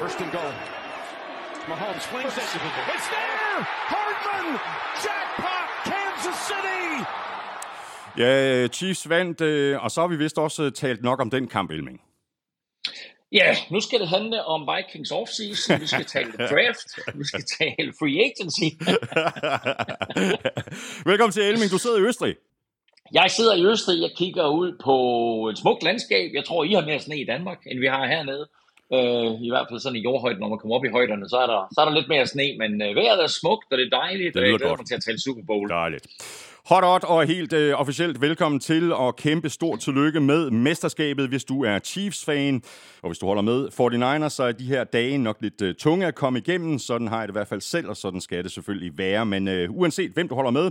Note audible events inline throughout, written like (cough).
First and goal. Mahomes swings it. It's there! Hardman! Jackpot! Kansas City! Ja, Chiefs vandt, øh, og så har vi vist også talt nok om den kamp, Elming. Ja, nu skal det handle om Vikings offseason, vi skal tale (laughs) draft, vi skal tale free agency. (laughs) Velkommen til Elming, du sidder i Østrig. Jeg sidder i Østrig, jeg kigger ud på et smukt landskab. Jeg tror, I har mere sne i Danmark, end vi har hernede. Uh, I hvert fald sådan i jordhøjden, når man kommer op i højderne, så er der, så er der lidt mere sne, men uh, vejret er smukt, og det er dejligt, det glæder mig til at tale Super Bowl. Dejligt. Hot, hot og helt øh, officielt velkommen til og kæmpe stort tillykke med mesterskabet, hvis du er Chiefs-fan. Og hvis du holder med 49ers, så er de her dage nok lidt øh, tunge at komme igennem. Sådan har jeg det i hvert fald selv, og sådan skal det selvfølgelig være. Men øh, uanset hvem du holder med,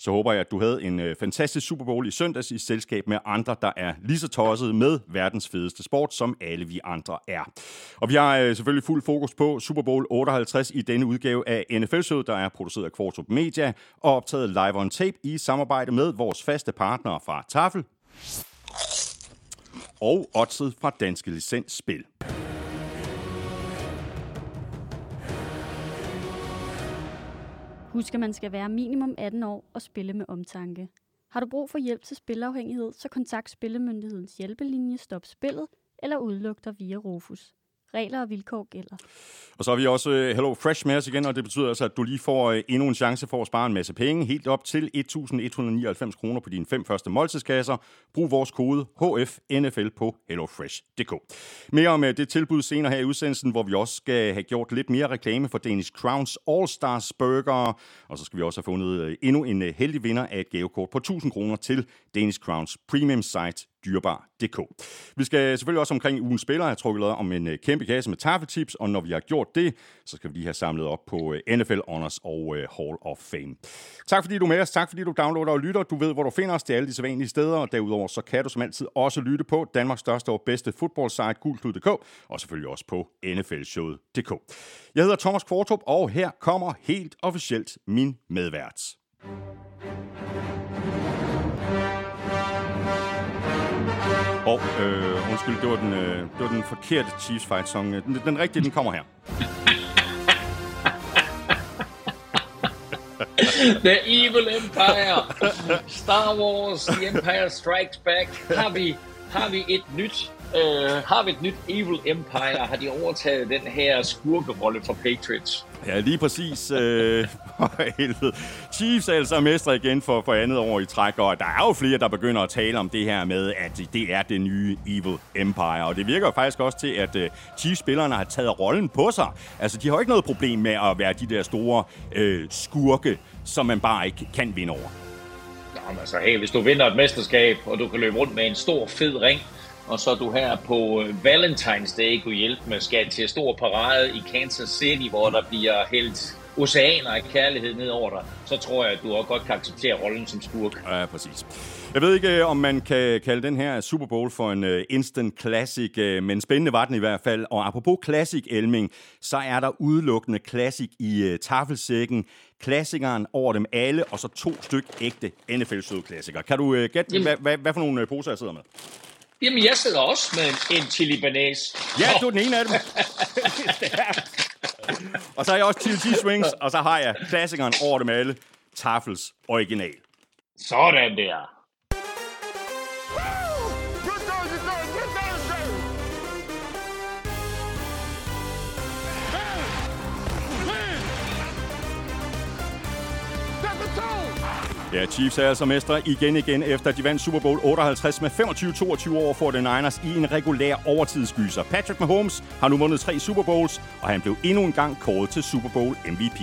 så håber jeg, at du havde en øh, fantastisk Super Bowl i søndags i selskab med andre, der er lige så tosset med verdens fedeste sport, som alle vi andre er. Og vi har øh, selvfølgelig fuld fokus på Super Bowl 58 i denne udgave af NFL-showet, der er produceret af Kvartrup Media og optaget live on tape i samarbejde med vores faste partnere fra Tafel og Odset fra Danske Licens Spil. Husk, at man skal være minimum 18 år og spille med omtanke. Har du brug for hjælp til spilafhængighed, så kontakt Spillemyndighedens hjælpelinje Stop Spillet eller udluk dig via Rufus. Regler og vilkår gælder. Og så har vi også øh, Hello Fresh med os igen, og det betyder altså, at du lige får øh, endnu en chance for at spare en masse penge, helt op til 1.199 kroner på dine fem første måltidskasser. Brug vores kode HFNFL på hellofresh.dk. Mere om øh, det tilbud senere her i udsendelsen, hvor vi også skal have gjort lidt mere reklame for Danish Crowns All Stars Burger, og så skal vi også have fundet endnu en heldig vinder af et gavekort på 1.000 kroner til Danish Crowns Premium Site dyrbar.dk. Vi skal selvfølgelig også omkring ugens spiller have trukket om en øh, kæmpe kasse med taffeltips, og når vi har gjort det, så skal vi lige have samlet op på øh, NFL Honors og øh, Hall of Fame. Tak fordi du er med os, tak fordi du downloader og lytter. Du ved, hvor du finder os. Det er alle de sædvanlige steder, og derudover så kan du som altid også lytte på Danmarks største og bedste fodboldsite, gulklud.dk, og selvfølgelig også på nflshowet.dk. Jeg hedder Thomas Kvartrup, og her kommer helt officielt min medvært. Og øh, undskyld, det var den, øh, det var den forkerte Chiefs fight song. Øh, den, den rigtige, den kommer her. (laughs) The Evil Empire, Star Wars, The Empire Strikes Back. Har vi, har vi et nyt øh, har vi et nyt Evil Empire? Har de overtaget den her skurkerolle for Patriots? Ja, lige præcis. Øh, (laughs) Chiefs er altså mestre igen for, for andet år i træk, og der er jo flere, der begynder at tale om det her med, at det er det nye Evil Empire. Og det virker faktisk også til, at uh, Chiefs-spillerne har taget rollen på sig. Altså, de har jo ikke noget problem med at være de der store øh, skurke, som man bare ikke kan vinde over. Jamen altså, hey, hvis du vinder et mesterskab, og du kan løbe rundt med en stor, fed ring, og så du her på Valentine's Day kunne hjælpe med skal til stor parade i Kansas City, hvor der bliver hældt oceaner af kærlighed ned over dig, så tror jeg, at du også godt kan acceptere rollen som skurk. Ja, præcis. Jeg ved ikke, om man kan kalde den her Super Bowl for en uh, instant classic, uh, men spændende var den i hvert fald. Og apropos classic, Elming, så er der udelukkende classic i uh, tafelsækken. Klassikeren over dem alle, og så to styk ægte NFL-sødklassikere. Kan du uh, gætte, hvad, hvad, hvad for nogle uh, poser jeg sidder med? Jamen, jeg sidder også med en chili banæs. Ja, du er den ene af dem. (laughs) og så har jeg også chili cheese wings, og så har jeg klassikeren over dem alle, Tafels original. Sådan der. Ja, Chiefs er altså mestre igen igen, efter de vandt Super Bowl 58 med 25-22 over for den Niners i en regulær overtidsgyser. Patrick Mahomes har nu vundet tre Super Bowls, og han blev endnu en gang kåret til Super Bowl MVP.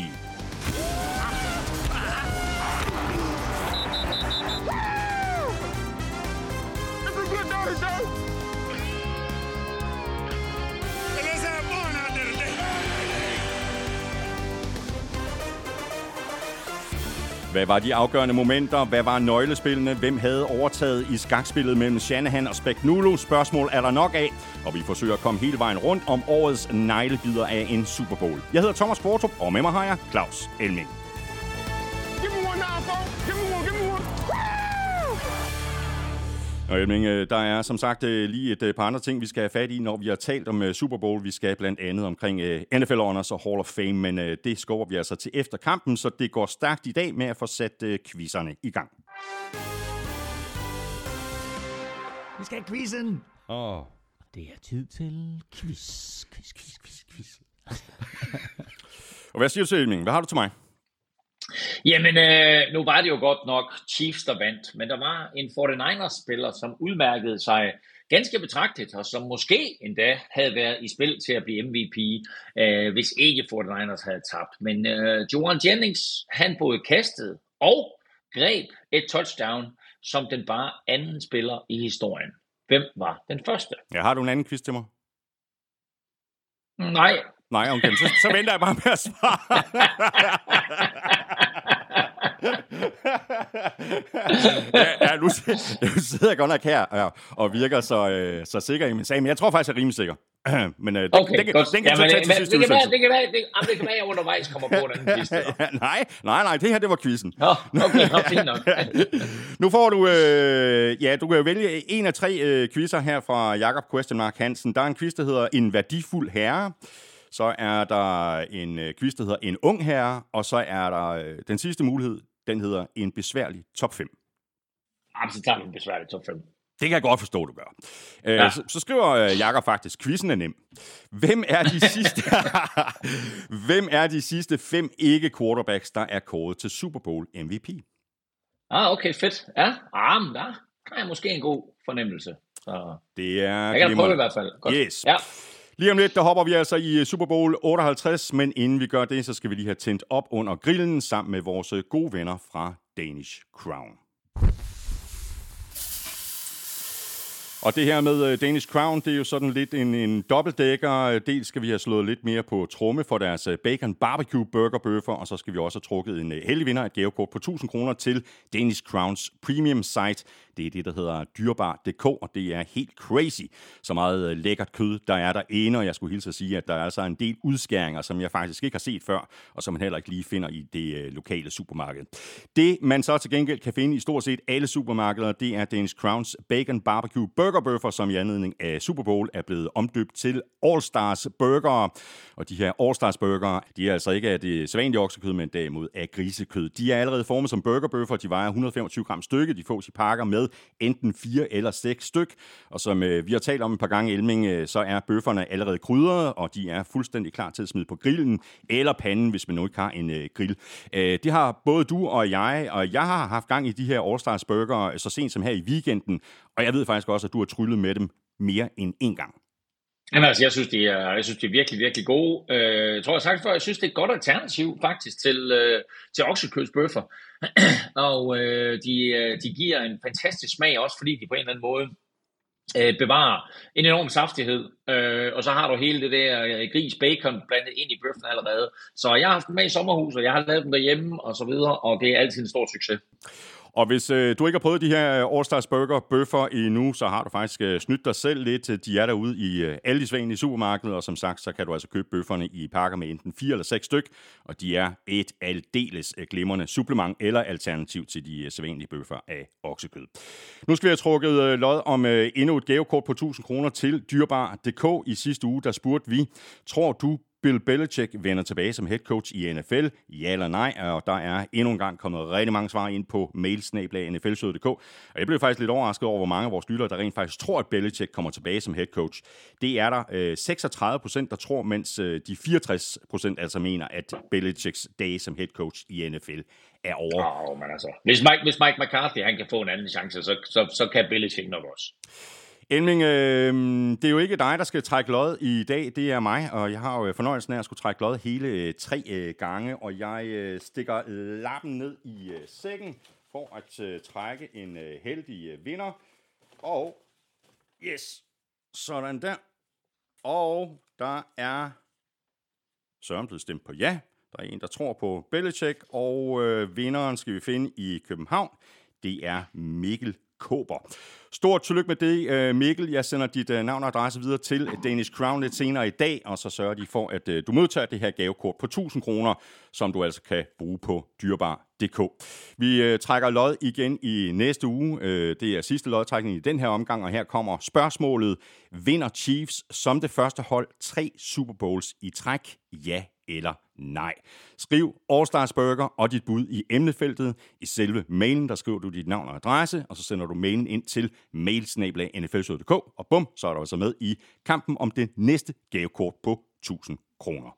Hvad var de afgørende momenter? Hvad var nøglespillene? Hvem havde overtaget i skakspillet mellem Shanahan og Spagnuolo? Spørgsmål er der nok af, og vi forsøger at komme hele vejen rundt om årets neglebider af en Super Bowl. Jeg hedder Thomas Kvartrup, og med mig har jeg Claus Elming. Og Elming, øh, der er som sagt øh, lige et øh, par andre ting, vi skal have fat i, når vi har talt om Super Bowl. Vi skal blandt andet omkring NFL Honors og Hall of Fame, men det skubber vi altså til efter kampen, så det går stærkt i dag med at få sat quizzerne i gang. Vi skal have quizzen! Åh. Oh. Det er tid til quiz, quiz, quiz, quiz, quiz. (laughs) og hvad siger du til Elming? Hvad har du til mig? Jamen, øh, nu var det jo godt nok Chiefs, der vandt, men der var en 49ers-spiller, som udmærkede sig ganske betragtet, og som måske endda havde været i spil til at blive MVP, øh, hvis ikke 49ers havde tabt. Men øh, Joan Jennings, han både kastede og greb et touchdown som den bare anden spiller i historien. Hvem var den første? Ja, har du en anden quiz til mig? Nej. Nej, okay, så, så venter jeg bare med at svare. (laughs) ja, nu, nu sidder jeg godt nok her og, og virker så, øh, så sikker i min sag, men jeg tror faktisk, jeg er rimelig sikker. (clears throat) men øh, okay, den, den, den kan Jamen, tage til sidste det, kan være, det kan være, det, jamen, det kan være, jeg undervejs kommer på den quiz. (laughs) nej, nej, nej, det her, det var quizzen. Nå, okay, nå, fint nok. (laughs) nu får du, øh, ja, du kan vælge en af tre øh, quizzer her fra Jakob Question Mark Hansen. Der er en quiz, der hedder En værdifuld herre. Så er der en øh, quiz, der hedder En ung herre. Og så er der øh, den sidste mulighed, den hedder En besværlig top 5. Jamen, så tager vi en besværlig top 5. Det kan jeg godt forstå, du gør. Øh, ja. så, så skriver øh, Jakob faktisk, quizzen er nem. Hvem er de (laughs) sidste, (laughs) hvem er de sidste fem ikke-quarterbacks, der er kåret til Super Bowl MVP? Ah, okay, fedt. Ja, ah, men der har jeg måske en god fornemmelse. Så det er... Jeg kan prøve i hvert fald. Godt. Yes. Ja. Lige om lidt, der hopper vi altså i øh, Super Bowl 58, men inden vi gør det, så skal vi lige have tændt op under grillen sammen med vores øh, gode venner fra Danish Crown. Og det her med øh, Danish Crown, det er jo sådan lidt en, en dobbeltdækker. Dels skal vi have slået lidt mere på tromme for deres bacon barbecue burger bøffer, og så skal vi også have trukket en heldig vinder, et gavekort på 1000 kroner til Danish Crowns premium site. Det er det, der hedder dyrbar.dk, og det er helt crazy, så meget øh, lækkert kød, der er derinde, og jeg skulle hilse at sige, at der er altså en del udskæringer, som jeg faktisk ikke har set før, og som man heller ikke lige finder i det øh, lokale supermarked. Det, man så til gengæld kan finde i stort set alle supermarkeder, det er Danish Crowns Bacon Barbecue Burger burgerbøffer, som i anledning af Super Bowl er blevet omdøbt til All Stars Burger. Og de her All Stars Burger, de er altså ikke af det sædvanlige oksekød, men derimod af grisekød. De er allerede formet som burgerbøffer. De vejer 125 gram stykke. De fås i pakker med enten 4 eller 6 styk. Og som øh, vi har talt om et par gange, Elming, øh, så er bøfferne allerede krydrede, og de er fuldstændig klar til at smide på grillen eller panden, hvis man nu ikke har en øh, grill. Øh, det har både du og jeg, og jeg har haft gang i de her All Stars Burger øh, så sent som her i weekenden, og jeg ved faktisk også, at du har tryllet med dem mere end en gang. Jamen, altså, jeg synes, de er, jeg synes, de er virkelig, virkelig gode. Øh, jeg tror, jeg sagt før, jeg synes, det er et godt alternativ faktisk til, øh, til oksekødsbøffer. (clears throat) og øh, de, øh, de giver en fantastisk smag, også fordi de på en eller anden måde øh, bevarer en enorm saftighed. Øh, og så har du hele det der øh, gris bacon blandet ind i bøffen allerede. Så jeg har haft dem med i sommerhuset, jeg har lavet dem derhjemme og så videre, og det er altid en stor succes. Og hvis øh, du ikke har prøvet de her øh, All Stars Burger bøffer endnu, så har du faktisk øh, snydt dig selv lidt. Øh, de er derude i øh, alle de i supermarkedet, og som sagt, så kan du altså købe bøfferne i pakker med enten fire eller seks styk, og de er et aldeles øh, glimrende supplement eller alternativ til de øh, sædvanlige bøffer af oksekød. Nu skal vi have trukket øh, lod om øh, endnu et gavekort på 1000 kroner til dyrbar.dk. I sidste uge, der spurgte vi, tror du Bill Belichick vender tilbage som head coach i NFL? Ja eller nej? Og der er endnu en gang kommet rigtig mange svar ind på mailsnablag.nflsød.dk. Og jeg blev faktisk lidt overrasket over, hvor mange af vores lyttere, der rent faktisk tror, at Belichick kommer tilbage som head coach. Det er der øh, 36 procent, der tror, mens øh, de 64 procent altså mener, at Belichicks dage som head coach i NFL er over. Oh, men altså, hvis Mike, hvis Mike McCarthy han kan få en anden chance, så, så, så kan Belichick nok også. Elming, øh, det er jo ikke dig, der skal trække lod i dag, det er mig, og jeg har jo øh, fornøjelsen af at skulle trække lod hele øh, tre øh, gange, og jeg øh, stikker øh, lappen ned i øh, sækken for at øh, trække en øh, heldig øh, vinder. Og, yes, sådan der. Og der er Søren blevet stemt på ja. Der er en, der tror på Belichick, og øh, vinderen skal vi finde i København. Det er Mikkel Kåber. Stort tillykke med det, øh, Mikkel. Jeg sender dit øh, navn og adresse videre til Danish Crown lidt senere i dag, og så sørger de for, at øh, du modtager det her gavekort på 1000 kroner, som du altså kan bruge på dyrbar.dk. Vi trækker lod igen i næste uge. Det er sidste lodtrækning i den her omgang, og her kommer spørgsmålet. Vinder Chiefs som det første hold tre Super Bowls i træk? Ja eller nej. Skriv All-Stars Burger og dit bud i emnefeltet. I selve mailen, der skriver du dit navn og adresse, og så sender du mailen ind til mailsnablag.nflsød.dk, og bum, så er du altså med i kampen om det næste gavekort på 1000 kroner.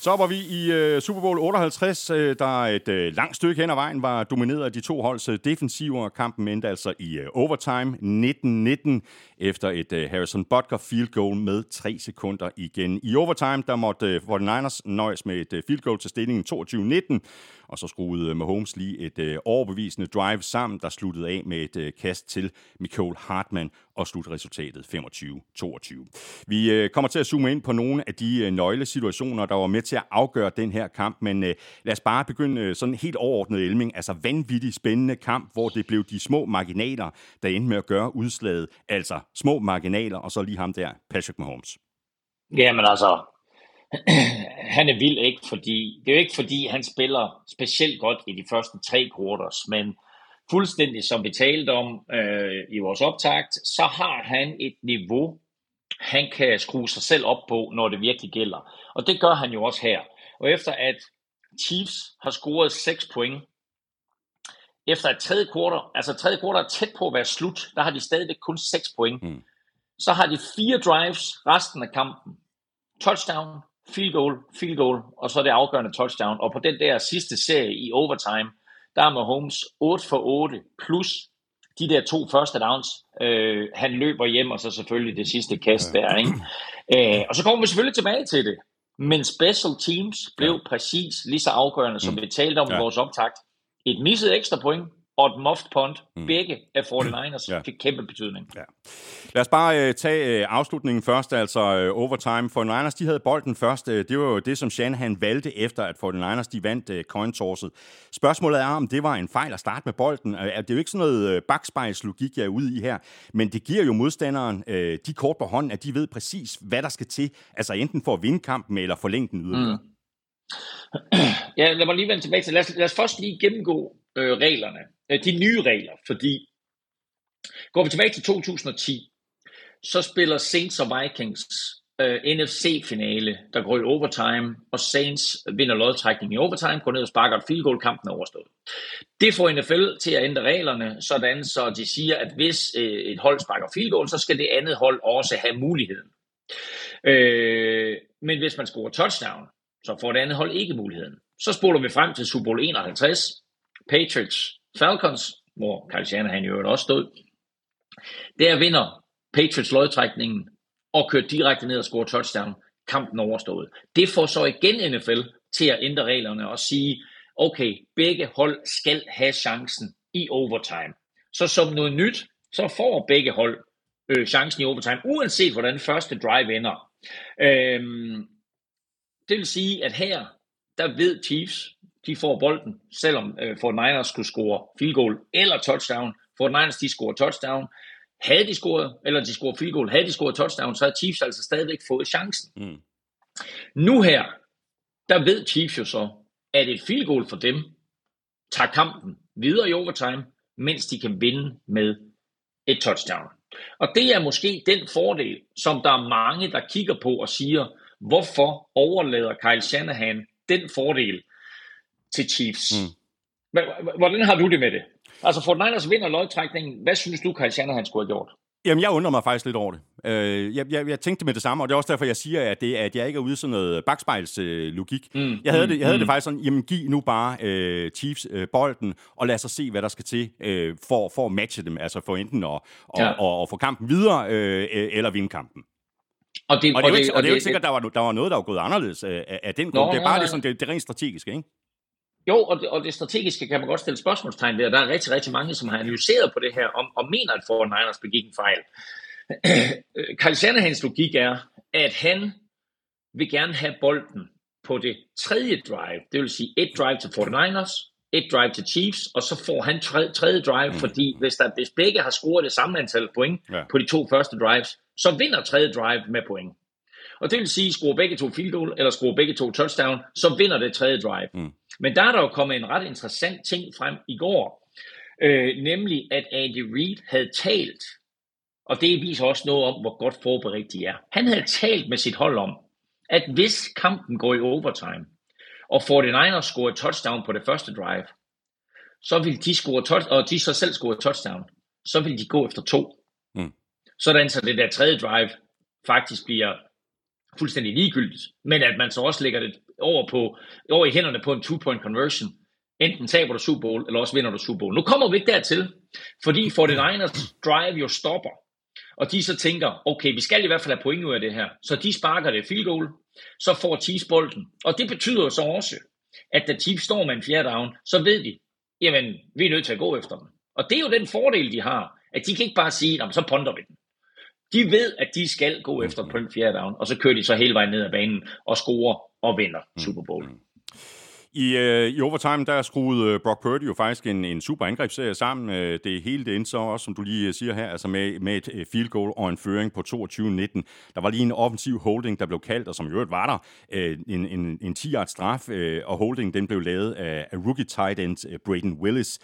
Så var vi i øh, Super Bowl 58, øh, der et øh, langt stykke hen ad vejen var domineret af de to holds øh, defensiver. Kampen endte altså i øh, overtime 19-19 efter et øh, Harrison Butker field goal med 3 sekunder igen. I overtime der måtte øh, 49ers nøjes med et øh, field goal til stillingen 22-19, og så skruede øh, Mahomes lige et øh, overbevisende drive sammen, der sluttede af med et øh, kast til Michael Hartmann og slutresultatet 25-22. Vi kommer til at zoome ind på nogle af de uh, nøglesituationer, der var med til at afgøre den her kamp, men lad os bare begynde sådan helt overordnet Elming, altså vanvittigt spændende kamp, hvor det blev de små marginaler, der endte med at gøre udslaget, altså små marginaler, og så lige ham der, Patrick Mahomes. Jamen altså, (clears throat) han er vild ikke, fordi det er jo ikke fordi, han spiller specielt godt i de første tre quarters, men fuldstændig som vi talte om øh, i vores optakt, så har han et niveau, han kan skrue sig selv op på, når det virkelig gælder. Og det gør han jo også her. Og efter at Chiefs har scoret 6 point, efter et tredje quarter, altså tredje quarter er tæt på at være slut, der har de stadigvæk kun 6 point. Mm. Så har de fire drives resten af kampen. Touchdown, field goal, field goal, og så det afgørende touchdown. Og på den der sidste serie i overtime, der er Mahomes 8 for 8, plus de der to første downs. Øh, han løber hjem, og så selvfølgelig det sidste kast der. Ikke? Øh, og så kommer vi selvfølgelig tilbage til det. Men special teams blev præcis lige så afgørende, som vi talte om i vores optakt. Et misset ekstra point, og et muffed punt. Mm. Begge af 49ers (clears throat) ja. fik kæmpe betydning. Ja. Lad os bare uh, tage uh, afslutningen først, altså uh, overtime. 49ers, de havde bolden først. Uh, det var jo det, som Shanahan valgte efter, at 49ers de vandt uh, coin tosset. Spørgsmålet er, om det var en fejl at starte med bolden. Uh, det er jo ikke sådan noget uh, bagspejlslogik, jeg er ude i her, men det giver jo modstanderen uh, de kort på hånden, at de ved præcis, hvad der skal til, altså enten for at vinde kampen eller forlænge den yderligere. Mm. (clears throat) Ja, lad mig lige vende tilbage til. Lad os, lad os først lige gennemgå øh, reglerne Øh, de nye regler, fordi går vi tilbage til 2010, så spiller Saints og Vikings øh, uh, NFC-finale, der går i overtime, og Saints vinder lodtrækning i overtime, går ned og sparker et field goal, kampen er overstået. Det får NFL til at ændre reglerne, sådan så de siger, at hvis uh, et hold sparker field goal, så skal det andet hold også have muligheden. Uh, men hvis man scorer touchdown, så får det andet hold ikke muligheden. Så spoler vi frem til Super Bowl 51, Patriots Falcons, hvor Kyle Shanahan jo også stod, der vinder Patriots lodtrækningen og kører direkte ned og scorer touchdown. Kampen overstået. Det får så igen NFL til at ændre reglerne og sige, okay, begge hold skal have chancen i overtime. Så som noget nyt, så får begge hold øh, chancen i overtime, uanset hvordan første drive ender. Øhm, det vil sige, at her, der ved Chiefs, de får bolden, selvom øh, Fort Niners skulle score field goal eller touchdown. Fort Niners, de scorer touchdown. Havde de scoret, eller de scorer field goal, havde de scoret touchdown, så havde Chiefs altså stadigvæk fået chancen. Mm. Nu her, der ved Chiefs jo så, at et field goal for dem tager kampen videre i overtime, mens de kan vinde med et touchdown. Og det er måske den fordel, som der er mange, der kigger på og siger, hvorfor overlader Kyle Shanahan den fordel til Chiefs. Mm. Hvordan har du det med det? Altså, Fort Niners vinder lodtrækningen. Hvad synes du, Kyle Shanahan skulle have gjort? Jamen, jeg undrer mig faktisk lidt over det. Øh, jeg, jeg, jeg tænkte med det samme, og det er også derfor, jeg siger, at, det, at jeg ikke er ude i sådan noget bagspejlslogik. Øh, mm, jeg havde, mm, det, jeg havde mm. det faktisk sådan, jamen giv nu bare øh, Chiefs øh, bolden, og lad os se, hvad der skal til øh, for, for at matche dem, altså for enten at og, ja. og, og få kampen videre, øh, eller vinde kampen. Og det, og det, og det, ikke, og det er jo ikke sikkert, at der var, der var noget, der var gået anderledes øh, af, af den grund. Nå, det er bare det, sådan, det, det rent strategiske, ikke? Jo, og det, og det strategiske kan man godt stille spørgsmålstegn ved, og der er rigtig, rigtig mange, som har analyseret på det her, om, og mener, at Fort Niners begik en fejl. (clears throat) Kyle Shanahans logik er, at han vil gerne have bolden på det tredje drive, det vil sige et drive til 49ers, et drive til Chiefs, og så får han tredje, tredje drive, mm. fordi hvis, der, hvis begge har scoret det samme antal point ja. på de to første drives, så vinder tredje drive med point. Og det vil sige, score begge to field goal, eller score begge to touchdown, så vinder det tredje drive. Mm. Men der er der jo kommet en ret interessant ting frem i går, øh, nemlig at Andy Reid havde talt, og det viser også noget om, hvor godt forberedt de er. Han havde talt med sit hold om, at hvis kampen går i overtime, og 49ers scorer touchdown på det første drive, så vil de score touch, og de så selv score touchdown, så vil de gå efter to. Mm. Sådan så det der tredje drive faktisk bliver fuldstændig ligegyldigt, men at man så også lægger det over, på, over i hænderne på en two-point conversion. Enten taber du Super Bowl, eller også vinder du Super Bowl. Nu kommer vi ikke dertil, fordi (clears throat) 49ers drive jo stopper, og de så tænker, okay, vi skal i hvert fald have point ud af det her. Så de sparker det field goal, så får Chiefs bolden. Og det betyder så også, at da Chiefs står med en fjerde down, så ved de, jamen, vi er nødt til at gå efter dem. Og det er jo den fordel, de har, at de kan ikke bare sige, så ponder vi den. De ved, at de skal gå efter på en fjerde down, og så kører de så hele vejen ned ad banen og scorer og vinder Super Bowl. Mm. I, øh, I overtime, der skruede øh, Brock Purdy jo faktisk en, en super angrebsserie sammen. Det hele det endte så også, som du lige øh, siger her, altså med, med et øh, field goal og en føring på 22-19. Der var lige en offensiv holding, der blev kaldt, og som i øvrigt var der, en, en, en 10-yard straf, og holding den blev lavet af, af rookie tight end Braden Willis.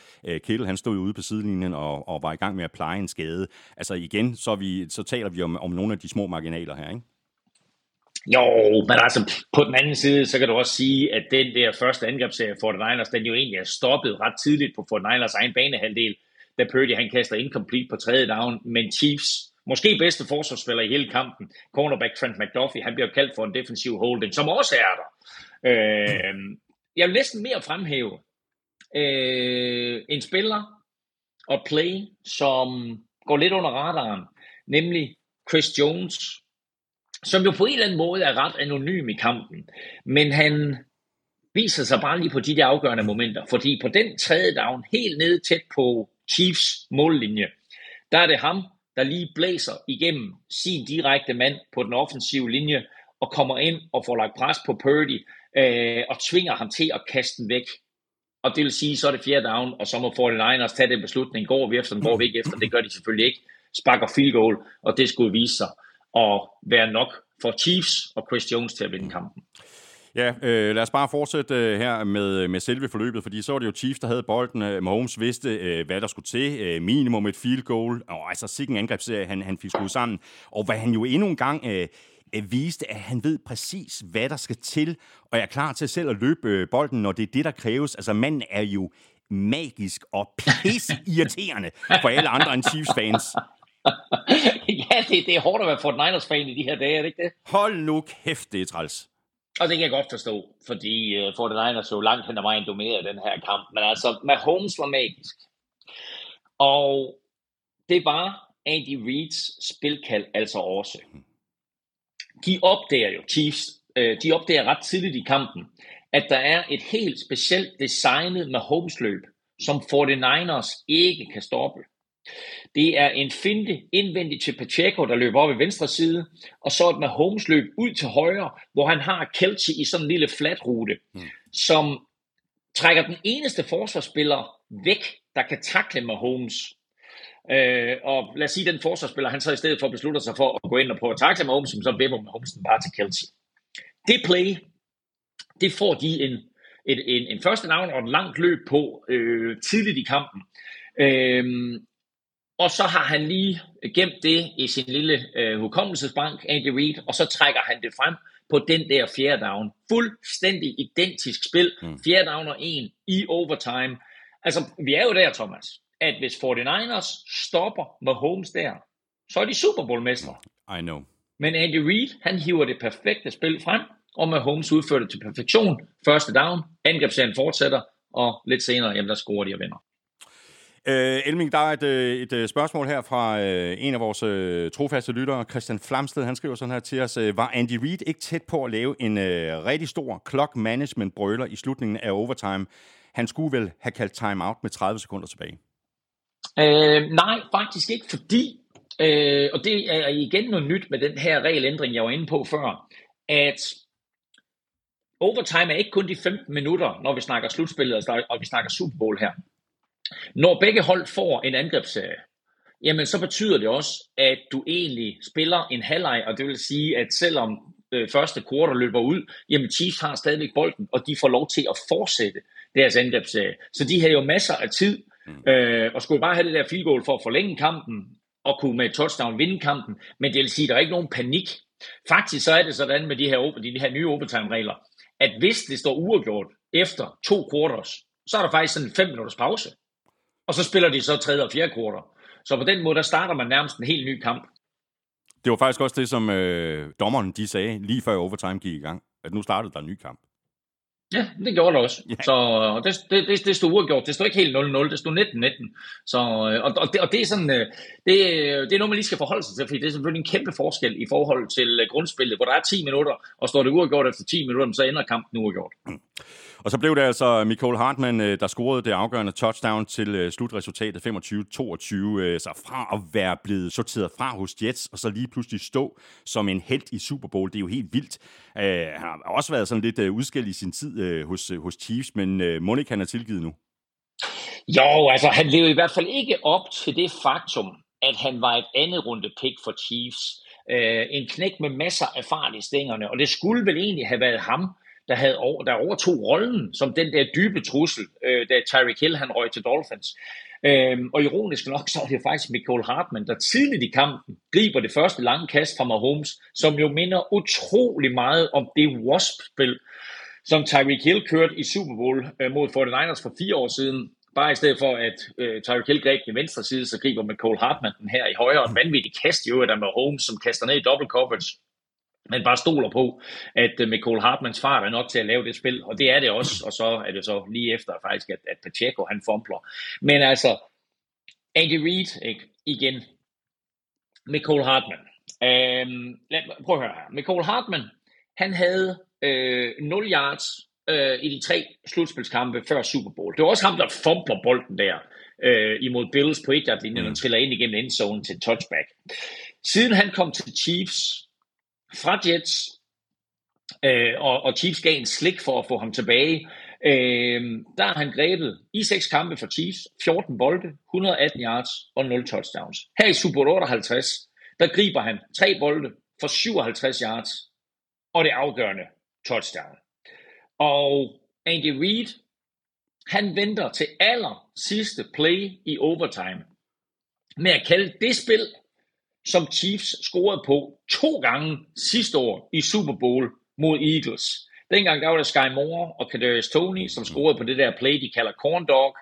Kittle, han stod jo ude på sidelinjen og, og var i gang med at pleje en skade. Altså igen, så, vi, så taler vi om, om nogle af de små marginaler her, ikke? Jo, men altså på den anden side, så kan du også sige, at den der første angrebsserie for the Niners, den jo egentlig er stoppet ret tidligt på Fort Niners egen banehalvdel, da Purdy han kaster incomplete på tredje down, men Chiefs, måske bedste forsvarsspiller i hele kampen, cornerback Trent McDuffie, han bliver kaldt for en defensiv holding, som også er der. Øh, jeg vil næsten mere fremhæve øh, en spiller og play, som går lidt under radaren, nemlig Chris Jones, som jo på en eller anden måde er ret anonym i kampen. Men han viser sig bare lige på de der afgørende momenter, fordi på den tredje down, helt nede tæt på Chiefs mållinje, der er det ham, der lige blæser igennem sin direkte mand på den offensive linje, og kommer ind og får lagt pres på Purdy, øh, og tvinger ham til at kaste den væk. Og det vil sige, så er det fjerde down, og så må 49ers tage den beslutning. Går vi efter den, går vi ikke efter Det gør de selvfølgelig ikke. Sparker field goal, og det skulle vise sig at være nok for Chiefs og Chris Jones til at vinde kampen. Ja, øh, lad os bare fortsætte øh, her med, med selve forløbet, fordi så var det jo Chiefs, der havde bolden. Øh, Mahomes vidste, øh, hvad der skulle til. Øh, minimum et field goal. Og altså sikken angrebsserie, han, han fik skruet sammen. Og hvad han jo endnu en gang øh, øh, viste, at han ved præcis, hvad der skal til, og er klar til selv at løbe øh, bolden, når det er det, der kræves. Altså, manden er jo magisk og pisse irriterende for alle andre end Chiefs-fans. (laughs) ja, det, det er hårdt at være Fort Niners-fan i de her dage, er det ikke det? Hold nu kæft, det er træls. Og det kan jeg godt forstå, fordi uh, Fort Niners så langt hen ad vejen dominerede den her kamp. Men altså, Mahomes var magisk. Og det var Andy Reeds spilkald altså også. De opdager jo, Chiefs, uh, de opdager ret tidligt i kampen, at der er et helt specielt designet Mahomes-løb, som 49ers ikke kan stoppe. Det er en finte indvendigt til Pacheco, der løber op i venstre side, og så et Mahomes løb ud til højre, hvor han har Kelce i sådan en lille flatrute, mm. som trækker den eneste forsvarsspiller væk, der kan takle Mahomes. Øh, og lad os sige, den forsvarsspiller, han så i stedet for beslutter sig for at gå ind og prøve at takle Mahomes, så vipper Mahomes den bare til Kelce. Det play, det får de en, en, en, en første navn og et langt løb på øh, tidligt i kampen. Øh, og så har han lige gemt det i sin lille øh, hukommelsesbank, Andy Reid, og så trækker han det frem på den der fjerde down. Fuldstændig identisk spil. Mm. Fjerde down og en i overtime. Altså, vi er jo der, Thomas, at hvis 49ers stopper med Holmes der, så er de Super Bowl-mestre. I know. Men Andy Reid, han hiver det perfekte spil frem, og med Holmes udfører det til perfektion. Første down, angrebsserien fortsætter, og lidt senere, jamen der scorer de og vinder. Øh, Elming, der er et, øh, et, et spørgsmål her fra øh, en af vores øh, trofaste lyttere, Christian Flamsted. Han skriver sådan her til os. Øh, var Andy Reid ikke tæt på at lave en øh, rigtig stor clock management brøler i slutningen af overtime? Han skulle vel have kaldt timeout med 30 sekunder tilbage? Øh, nej, faktisk ikke, fordi, øh, og det er igen noget nyt med den her regelændring, jeg var inde på før, at overtime er ikke kun de 15 minutter, når vi snakker slutspillet, og vi snakker Super Bowl her. Når begge hold får en angrebsserie, jamen så betyder det også, at du egentlig spiller en halvleg, og det vil sige, at selvom øh, første quarter løber ud, jamen Chiefs har stadigvæk bolden, og de får lov til at fortsætte deres angrebsserie. Så de havde jo masser af tid, mm. øh, og skulle bare have det der field goal for at forlænge kampen, og kunne med et touchdown vinde kampen, men det vil sige, at der er ikke nogen panik. Faktisk så er det sådan med de her, de her nye overtime-regler, at hvis det står uafgjort efter to quarters, så er der faktisk sådan en fem minutters pause. Og så spiller de så tredje og fjerde quarter. Så på den måde, der starter man nærmest en helt ny kamp. Det var faktisk også det, som øh, dommeren de sagde lige før overtime gik i gang, at nu startede der en ny kamp. Ja, det gjorde det også. Ja. Så og det, det, det, det stod uafgjort. Det stod ikke helt 0-0, det stod 19-19. Så, øh, og, og, det, og det er sådan, øh, det, det er noget, man lige skal forholde sig til, fordi det er selvfølgelig en kæmpe forskel i forhold til øh, grundspillet, hvor der er 10 minutter, og står det uafgjort efter 10 minutter, så ender kampen uafgjort. Mm. Og så blev det altså Michael Hartmann, øh, der scorede det afgørende touchdown til øh, slutresultatet 25-22. Øh, så fra at være blevet sorteret fra hos Jets, og så lige pludselig stå som en held i Super Bowl, det er jo helt vildt. Han har også været sådan lidt udskilt i sin tid hos, hos Chiefs, men Monik han er tilgivet nu. Jo, altså han levede i hvert fald ikke op til det faktum, at han var et andet runde pick for Chiefs. Uh, en knæk med masser af fart i stængerne, og det skulle vel egentlig have været ham, der, havde over, der overtog rollen som den der dybe trussel, øh, da Tyreek Hill han røg til Dolphins. Øhm, og ironisk nok, så er det faktisk Michael Hartman, der tidligt i kampen griber det første lange kast fra Mahomes, som jo minder utrolig meget om det wasp-spil, som Tyreek Hill kørte i Super Bowl øh, mod 49ers for fire år siden. Bare i stedet for, at øh, Tyreek Hill greb den venstre side, så griber Michael Hartman den her i højre. En vanvittig kast i øvrigt af Mahomes, som kaster ned i double coverage men bare stoler på, at uh, Michael Hartmans fart er nok til at lave det spil, og det er det også, og så er det så lige efter faktisk, at, at Pacheco han fumbler. Men altså, Andy Reid, ikke? igen, Michael Hartman. Øhm, lad, prøv at høre her. Michael Hartman, han havde øh, 0 yards øh, i de tre slutspilskampe før Super Bowl. Det var også ham, der fumbler bolden der øh, imod Bills på et linjen og mm. triller ind igennem endzone til touchback. Siden han kom til Chiefs, fra Jets, øh, og, og Chiefs gav en slik for at få ham tilbage. Øh, der har han grebet i seks kampe for Chiefs, 14 bolde, 118 yards og 0 touchdowns. Her i Super Bowl 58, der griber han tre bolde for 57 yards og det afgørende touchdown. Og Andy Reid, han venter til aller sidste play i overtime med at kalde det spil som Chiefs scorede på to gange sidste år i Super Bowl mod Eagles. Dengang der var det Sky Moore og Kadarius Tony, som scorede på det der play, de kalder corn dog.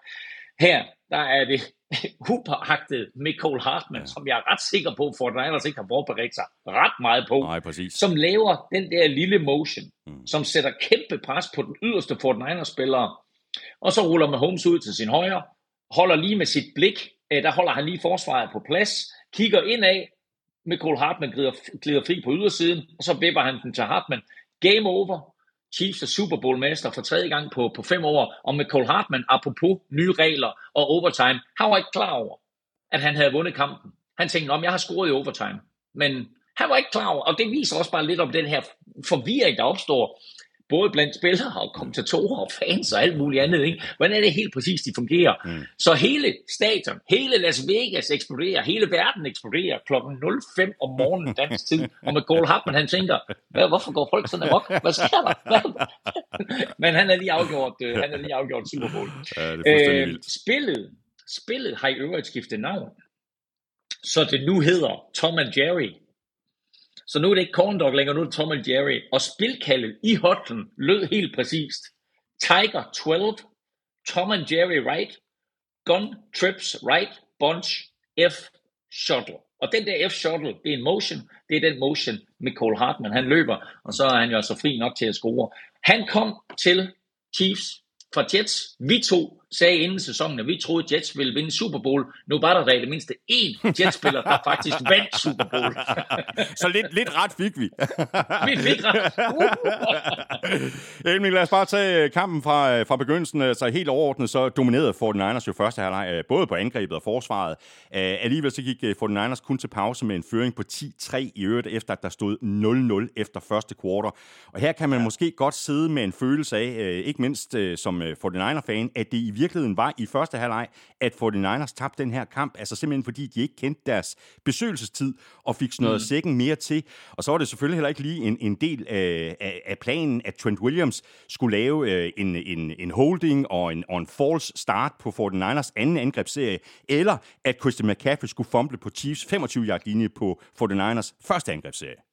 Her, der er det (laughs) upåagtet Michael Hartman, ja. som jeg er ret sikker på, for Niners ikke har forberedt sig ret meget på, Nej, præcis. som laver den der lille motion, mm. som sætter kæmpe pres på den yderste Fort Niners-spillere, og så ruller Mahomes ud til sin højre, holder lige med sit blik, der holder han lige forsvaret på plads, kigger indad, Michael Hartman glider, glider fri på ydersiden, og så vipper han den til Hartman. Game over. Chiefs er Super Bowl mester for tredje gang på, på fem år, og Michael Hartman, apropos nye regler og overtime, han var ikke klar over, at han havde vundet kampen. Han tænkte, om jeg har scoret i overtime, men han var ikke klar over, og det viser også bare lidt om den her forvirring, der opstår, både blandt spillere og kommentatorer og fans og alt muligt andet. Ikke? Hvordan er det helt præcis, de fungerer? Mm. Så hele stadion, hele Las Vegas eksploderer, hele verden eksploderer klokken 05 om morgenen (laughs) dansk tid, og med Gold Hartman, han tænker, Hvad, hvorfor går folk sådan amok? Hvad sker der? Hvad? (laughs) Men han er lige afgjort, øh, han er lige afgjort Super Bowl. Ja, det er øh, spillet, spillet har i øvrigt skiftet navn, så det nu hedder Tom and Jerry så nu er det ikke corn dog længere, nu er det Tom and Jerry. Og spilkaldet i hotlen lød helt præcist. Tiger 12, Tom and Jerry right, Gun Trips right, Bunch F Shuttle. Og den der F-shuttle, det er en motion. Det er den motion, Cole Hartman han løber, og så er han jo altså fri nok til at score. Han kom til Chiefs fra Jets. Vi to sagde inden sæsonen, at vi troede, at Jets ville vinde Super Bowl. Nu var der da i det mindste én Jets-spiller, der faktisk (laughs) vandt Super Bowl. (laughs) så lidt, lidt ret fik vi. (laughs) vi fik ret. Emil, lad os bare tage kampen fra, fra begyndelsen. Så helt overordnet, så dominerede 49ers jo første halvleg, øh, både på angrebet og forsvaret. Øh, alligevel så gik 49ers øh, kun til pause med en føring på 10-3 i øvrigt, efter at der stod 0-0 efter første kvartal. Og her kan man ja. måske godt sidde med en følelse af, ikke mindst som 49er-fan, at det i virkeligheden var i første halvleg, at 49ers tabte den her kamp, altså simpelthen fordi de ikke kendte deres besøgelsestid og fik sådan noget mm. sækken mere til. Og så var det selvfølgelig heller ikke lige en, en del af, af, af planen, at Trent Williams skulle lave øh, en, en, en holding og en, og en false start på 49ers anden angrebsserie, eller at Christian McCaffrey skulle fumble på Chiefs 25-yard linje på 49ers første angrebsserie.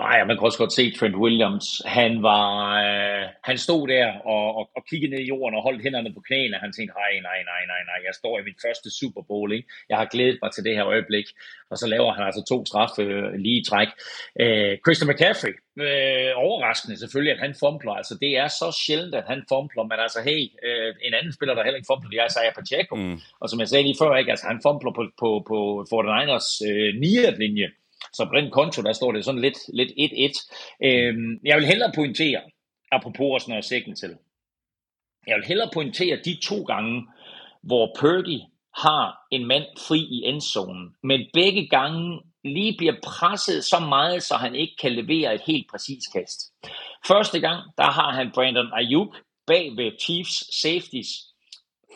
Nej, man kan også godt se Trent Williams. Han var, øh, han stod der og, og, og kiggede ned i jorden og holdt hænderne på knæene. Han tænkte, nej, nej, nej, nej, nej, jeg står i min første Super Bowl. Ikke? Jeg har glædet mig til det her øjeblik. Og så laver han altså to straffe øh, lige i træk. Øh, Christian McCaffrey, øh, overraskende selvfølgelig, at han fumbler. Altså, det er så sjældent, at han fumbler, men altså, hey, øh, en anden spiller, der heller ikke fumbler, det er Isaiah Pacheco. Mm. Og som jeg sagde lige før, ikke? Altså, han fumbler på, på, på 49ers øh, 9 linje så på den konto, der står det sådan lidt, lidt 1-1. Øhm, jeg vil hellere pointere, apropos når jeg sækken til, jeg vil hellere pointere de to gange, hvor Purdy har en mand fri i endzonen, men begge gange lige bliver presset så meget, så han ikke kan levere et helt præcis kast. Første gang, der har han Brandon Ayuk bag ved Chiefs safeties,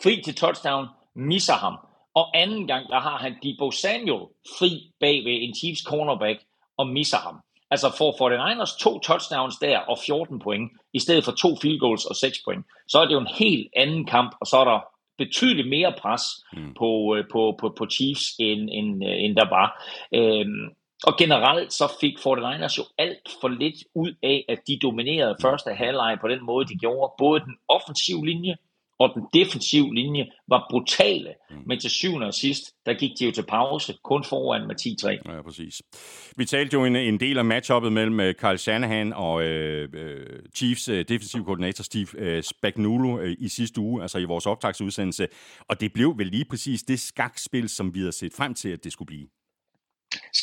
fri til touchdown, misser ham. Og anden gang, der har han Debo Samuel fri bag ved en Chiefs cornerback og misser ham. Altså får 49ers to touchdowns der og 14 point, i stedet for to field goals og 6 point. Så er det jo en helt anden kamp, og så er der betydeligt mere pres mm. på, øh, på, på, på Chiefs, end, end, øh, end der var. Øhm, og generelt så fik 49ers jo alt for lidt ud af, at de dominerede første halvleg på den måde, de gjorde. Både den offensive linje, og den defensive linje var brutale. Mm. Men til syvende og sidst, der gik de jo til pause, kun foran med 10-3. Ja, præcis. Vi talte jo en, en del af matchuppet mellem uh, Kyle Shanahan og uh, Chiefs uh, defensiv koordinator Steve uh, Spagnuolo uh, i sidste uge, altså i vores optagsudsendelse. Og det blev vel lige præcis det skakspil, som vi havde set frem til, at det skulle blive.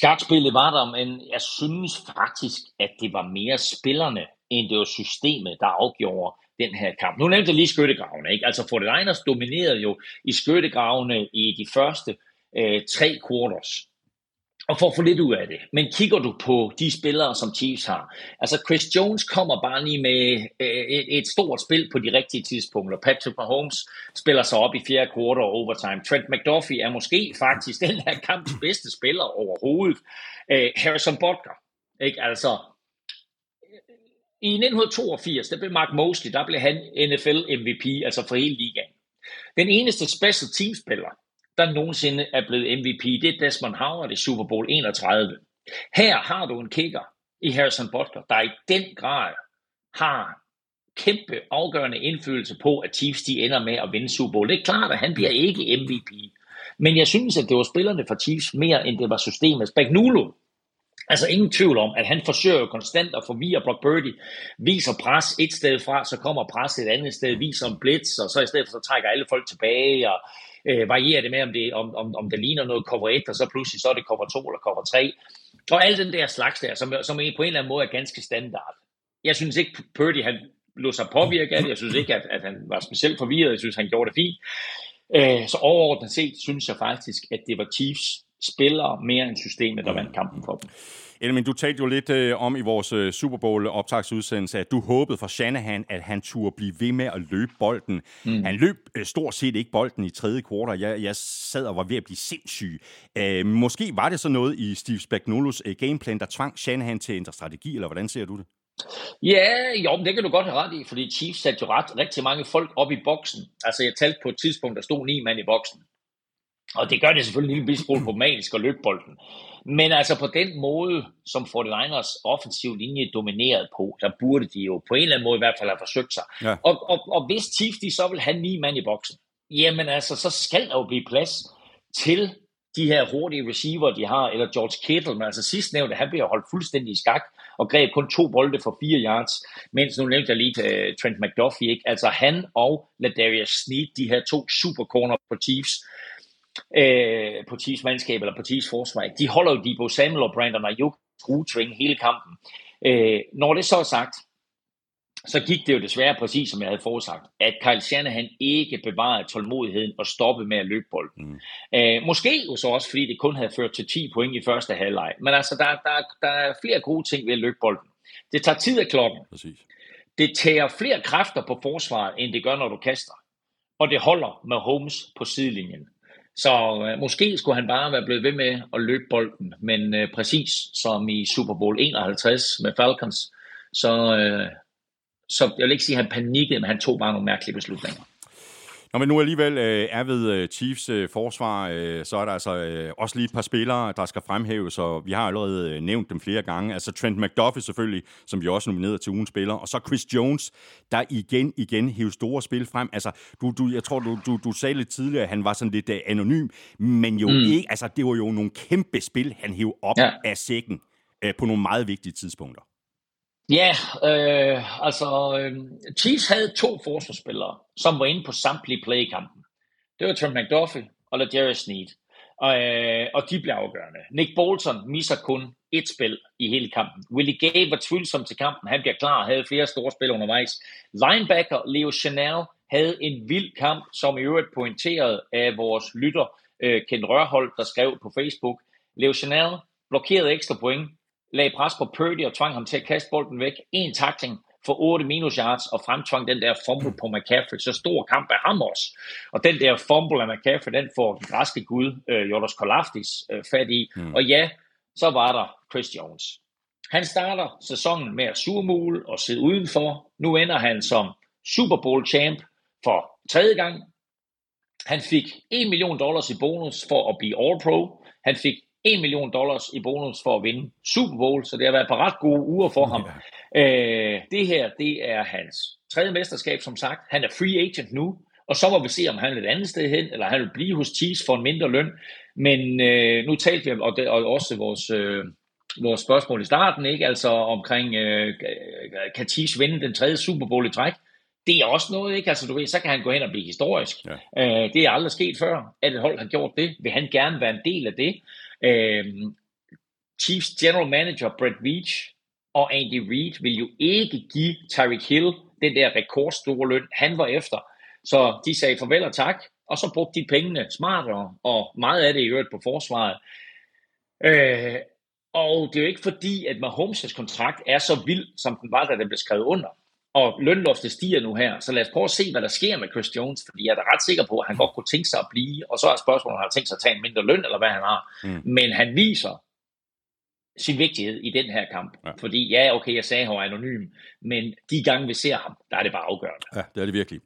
Skakspillet var der, men jeg synes faktisk, at det var mere spillerne, end det var systemet, der afgjorde den her kamp. Nu nævnte jeg lige skyttegravene. Ikke? Altså 49ers dominerede jo i skyttegravene i de første øh, tre quarters. Og for at få lidt ud af det. Men kigger du på de spillere, som Chiefs har. Altså Chris Jones kommer bare lige med øh, et, et stort spil på de rigtige tidspunkter. Patrick Mahomes spiller sig op i fjerde kvartal og overtime. Trent McDuffie er måske faktisk den her kamps bedste spiller overhovedet. Øh, Harrison Butker. Ikke? Altså, i 1982, der blev Mark Mosley, der blev han NFL MVP, altså for hele ligaen. Den eneste special team spiller, der nogensinde er blevet MVP, det er Desmond Howard i Super Bowl 31. Her har du en kicker i Harrison Butler, der i den grad har kæmpe afgørende indflydelse på, at Chiefs de ender med at vinde Super Bowl. Det er klart, at han bliver ikke MVP. Men jeg synes, at det var spillerne for Chiefs mere, end det var systemet. Spagnuolo, Altså ingen tvivl om, at han forsøger konstant at forvirre Brock Birdie, viser pres et sted fra, så kommer pres et andet sted, viser en blitz, og så i stedet for så trækker alle folk tilbage, og øh, varierer det med, om det, om, om, om det ligner noget cover 1, og så pludselig så er det cover 2 eller cover 3. Og al den der slags der, som, som på en eller anden måde er ganske standard. Jeg synes ikke, Purdy han lå sig påvirke af det. Jeg synes ikke, at, at han var specielt forvirret. Jeg synes, han gjorde det fint. Øh, så overordnet set synes jeg faktisk, at det var Chiefs spillere mere end systemet, der vandt kampen for dem. Elmin, du talte jo lidt øh, om i vores øh, Super Bowl optagsudsendelse, at du håbede for Shanahan, at han turde blive ved med at løbe bolden. Mm. Han løb øh, stort set ikke bolden i tredje kvartal. Jeg, jeg sad og var ved at blive sindssyg. Øh, måske var det så noget i Steve Spagnuolos øh, gameplan, der tvang Shanahan til at ændre strategi, eller hvordan ser du det? Ja, jo, men det kan du godt have ret i, fordi Chiefs satte jo ret rigtig mange folk op i boksen. Altså, jeg talte på et tidspunkt, der stod ni mand i boksen. Og det gør det selvfølgelig en lille smule problematisk at løbe bolden. Men altså på den måde, som 49ers offensiv linje dominerede på, der burde de jo på en eller anden måde i hvert fald have forsøgt sig. Ja. Og, og, og hvis Chiefs de så vil have ni mand i boksen, jamen altså, så skal der jo blive plads til de her hurtige receiver, de har, eller George Kittle, men altså sidst nævnte, han bliver holdt fuldstændig i skak, og greb kun to bolde for fire yards, mens nu nævnte jeg lige uh, Trent McDuffie, ikke? altså han og Ladarius Sneed, de her to super corner på Chiefs, øh, på Chiefs mandskab eller på Chiefs forsvar, de holder jo Debo Samuel og Brandon Ayuk skruetring hele kampen. Øh, når det så er sagt, så gik det jo desværre præcis som jeg havde forudsagt, at Kyle Shanahan ikke bevarede tålmodigheden og stoppede med at løbe bolden. Mm. Øh, måske jo så også, fordi det kun havde ført til 10 point i første halvleg. Men altså, der, der, der er flere gode ting ved at løbe bolden. Det tager tid af klokken. Præcis. Det tager flere kræfter på forsvaret, end det gør, når du kaster. og det holder med Holmes på sidelinjen. Så øh, måske skulle han bare være blevet ved med at løbe bolden, men øh, præcis som i Super Bowl 51 med Falcons, så, øh, så jeg vil ikke sige, at han panikkede, men han tog bare nogle mærkelige beslutninger. Når man nu alligevel øh, er ved øh, Chiefs øh, forsvar, øh, så er der altså øh, også lige et par spillere, der skal fremhæves, og vi har allerede øh, nævnt dem flere gange. Altså Trent McDuffie selvfølgelig, som vi også nominerede til ugens spiller, og så Chris Jones, der igen, igen hæver store spil frem. Altså, du, du, jeg tror, du, du, du sagde lidt tidligere, at han var sådan lidt øh, anonym, men jo mm. ikke, altså det var jo nogle kæmpe spil, han hævde op ja. af sækken øh, på nogle meget vigtige tidspunkter. Ja, øh, altså øh, Chiefs havde to forsvarsspillere, som var inde på samtlige play i kampen. Det var Trent McDuffie og LaJarius Sneed. Og, øh, og de blev afgørende. Nick Bolton misser kun et spil i hele kampen. Willie Gay var tvivlsom til kampen. Han bliver klar og havde flere store spil undervejs. Linebacker Leo Chanel havde en vild kamp, som i øvrigt pointeret af vores lytter øh, Ken Rørhold, der skrev på Facebook. Leo Chanel blokerede ekstra point, lagde pres på Purdy og tvang ham til at kaste bolden væk. En takling for 8 minus yards og fremtvang den der fumble på McCaffrey. Så stor kamp af ham også. Og den der fumble af McCaffrey, den får den græske gud, øh, Jordas Kolaftis, øh, fat i. Mm. Og ja, så var der Chris Jones. Han starter sæsonen med at surmule og sidde udenfor. Nu ender han som Super Bowl champ for tredje gang. Han fik 1 million dollars i bonus for at blive All-Pro. Han fik 1 million dollars i bonus for at vinde Super Bowl, så det har været på ret gode uger for ham. Ja. Øh, det her, det er hans tredje mesterskab, som sagt. Han er free agent nu, og så må vi se, om han vil et andet sted hen, eller han vil blive hos Chiefs for en mindre løn. Men øh, nu talte vi om, og, det, og også vores, øh, vores spørgsmål i starten, ikke? altså omkring, øh, kan Chiefs vinde den tredje Super Bowl i træk? Det er også noget, ikke? Altså, du ved, så kan han gå hen og blive historisk. Ja. Øh, det er aldrig sket før, at et hold har gjort det. Vil han gerne være en del af det? Øh, Chiefs general manager Brett Veach og Andy Reid vil jo ikke give Tyreek Hill den der rekordstore løn, han var efter. Så de sagde farvel og tak, og så brugte de pengene smartere, og meget af det i øvrigt på forsvaret. Øh, og det er jo ikke fordi, at Mahomes' kontrakt er så vild, som den var, da den blev skrevet under og lønloftet stiger nu her, så lad os prøve at se, hvad der sker med Chris Jones, fordi jeg er da ret sikker på, at han godt kunne tænke sig at blive, og så er spørgsmålet, om han har tænkt sig at tage en mindre løn, eller hvad han har. Mm. Men han viser sin vigtighed i den her kamp, ja. fordi ja, okay, jeg sagde, at han var anonym, men de gange vi ser ham, der er det bare afgørende. Ja, det er det virkelig.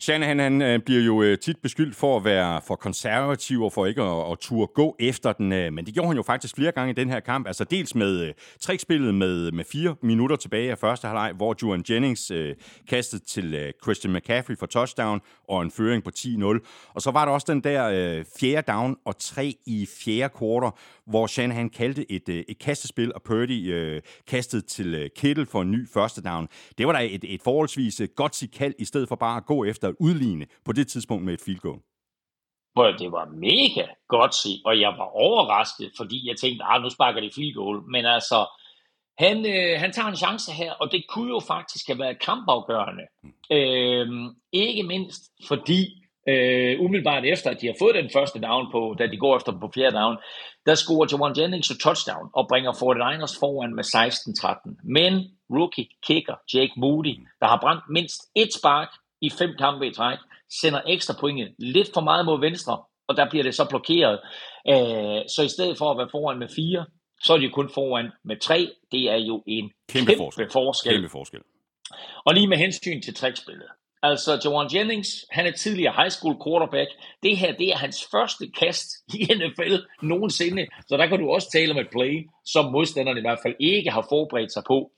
Shanahan han, øh, bliver jo øh, tit beskyldt for at være for konservativ og for ikke at, at turde gå efter den, øh, men det gjorde han jo faktisk flere gange i den her kamp. Altså dels med øh, uh, trickspillet med, med fire minutter tilbage af første halvleg, hvor Juan Jennings øh, kastede til øh, Christian McCaffrey for touchdown og en føring på 10-0. Og så var der også den der øh, fjerde down og tre i fjerde quarter, hvor Shanahan kaldte et, et kastespil, og Purdy øh, kastede til uh, Kittle for en ny første down. Det var da et, et forholdsvis godt godt kald, i stedet for bare at gå efter at udligne på det tidspunkt med et field goal. Det var mega godt se, og jeg var overrasket, fordi jeg tænkte, at ah, nu sparker de field goal. Men altså, han, øh, han tager en chance her, og det kunne jo faktisk have været kampafgørende. Mm. Øh, ikke mindst fordi, øh, umiddelbart efter, at de har fået den første down på, da de går efter på fjerde down, der scorer Jawan Jennings et touchdown og bringer 49ers foran med 16-13. Men rookie kicker Jake Moody, der har brændt mindst et spark i fem kampe i træk, sender ekstra point lidt for meget mod venstre, og der bliver det så blokeret. Øh, så i stedet for at være foran med fire, så er de kun foran med tre. Det er jo en kæmpe, kæmpe forskel. forskel. Kæmpe forskel. Og lige med hensyn til trickspillet. Altså, Jawan Jennings, han er tidligere high school quarterback. Det her, det er hans første kast i NFL nogensinde. Så der kan du også tale om et play, som modstanderne i hvert fald ikke har forberedt sig på.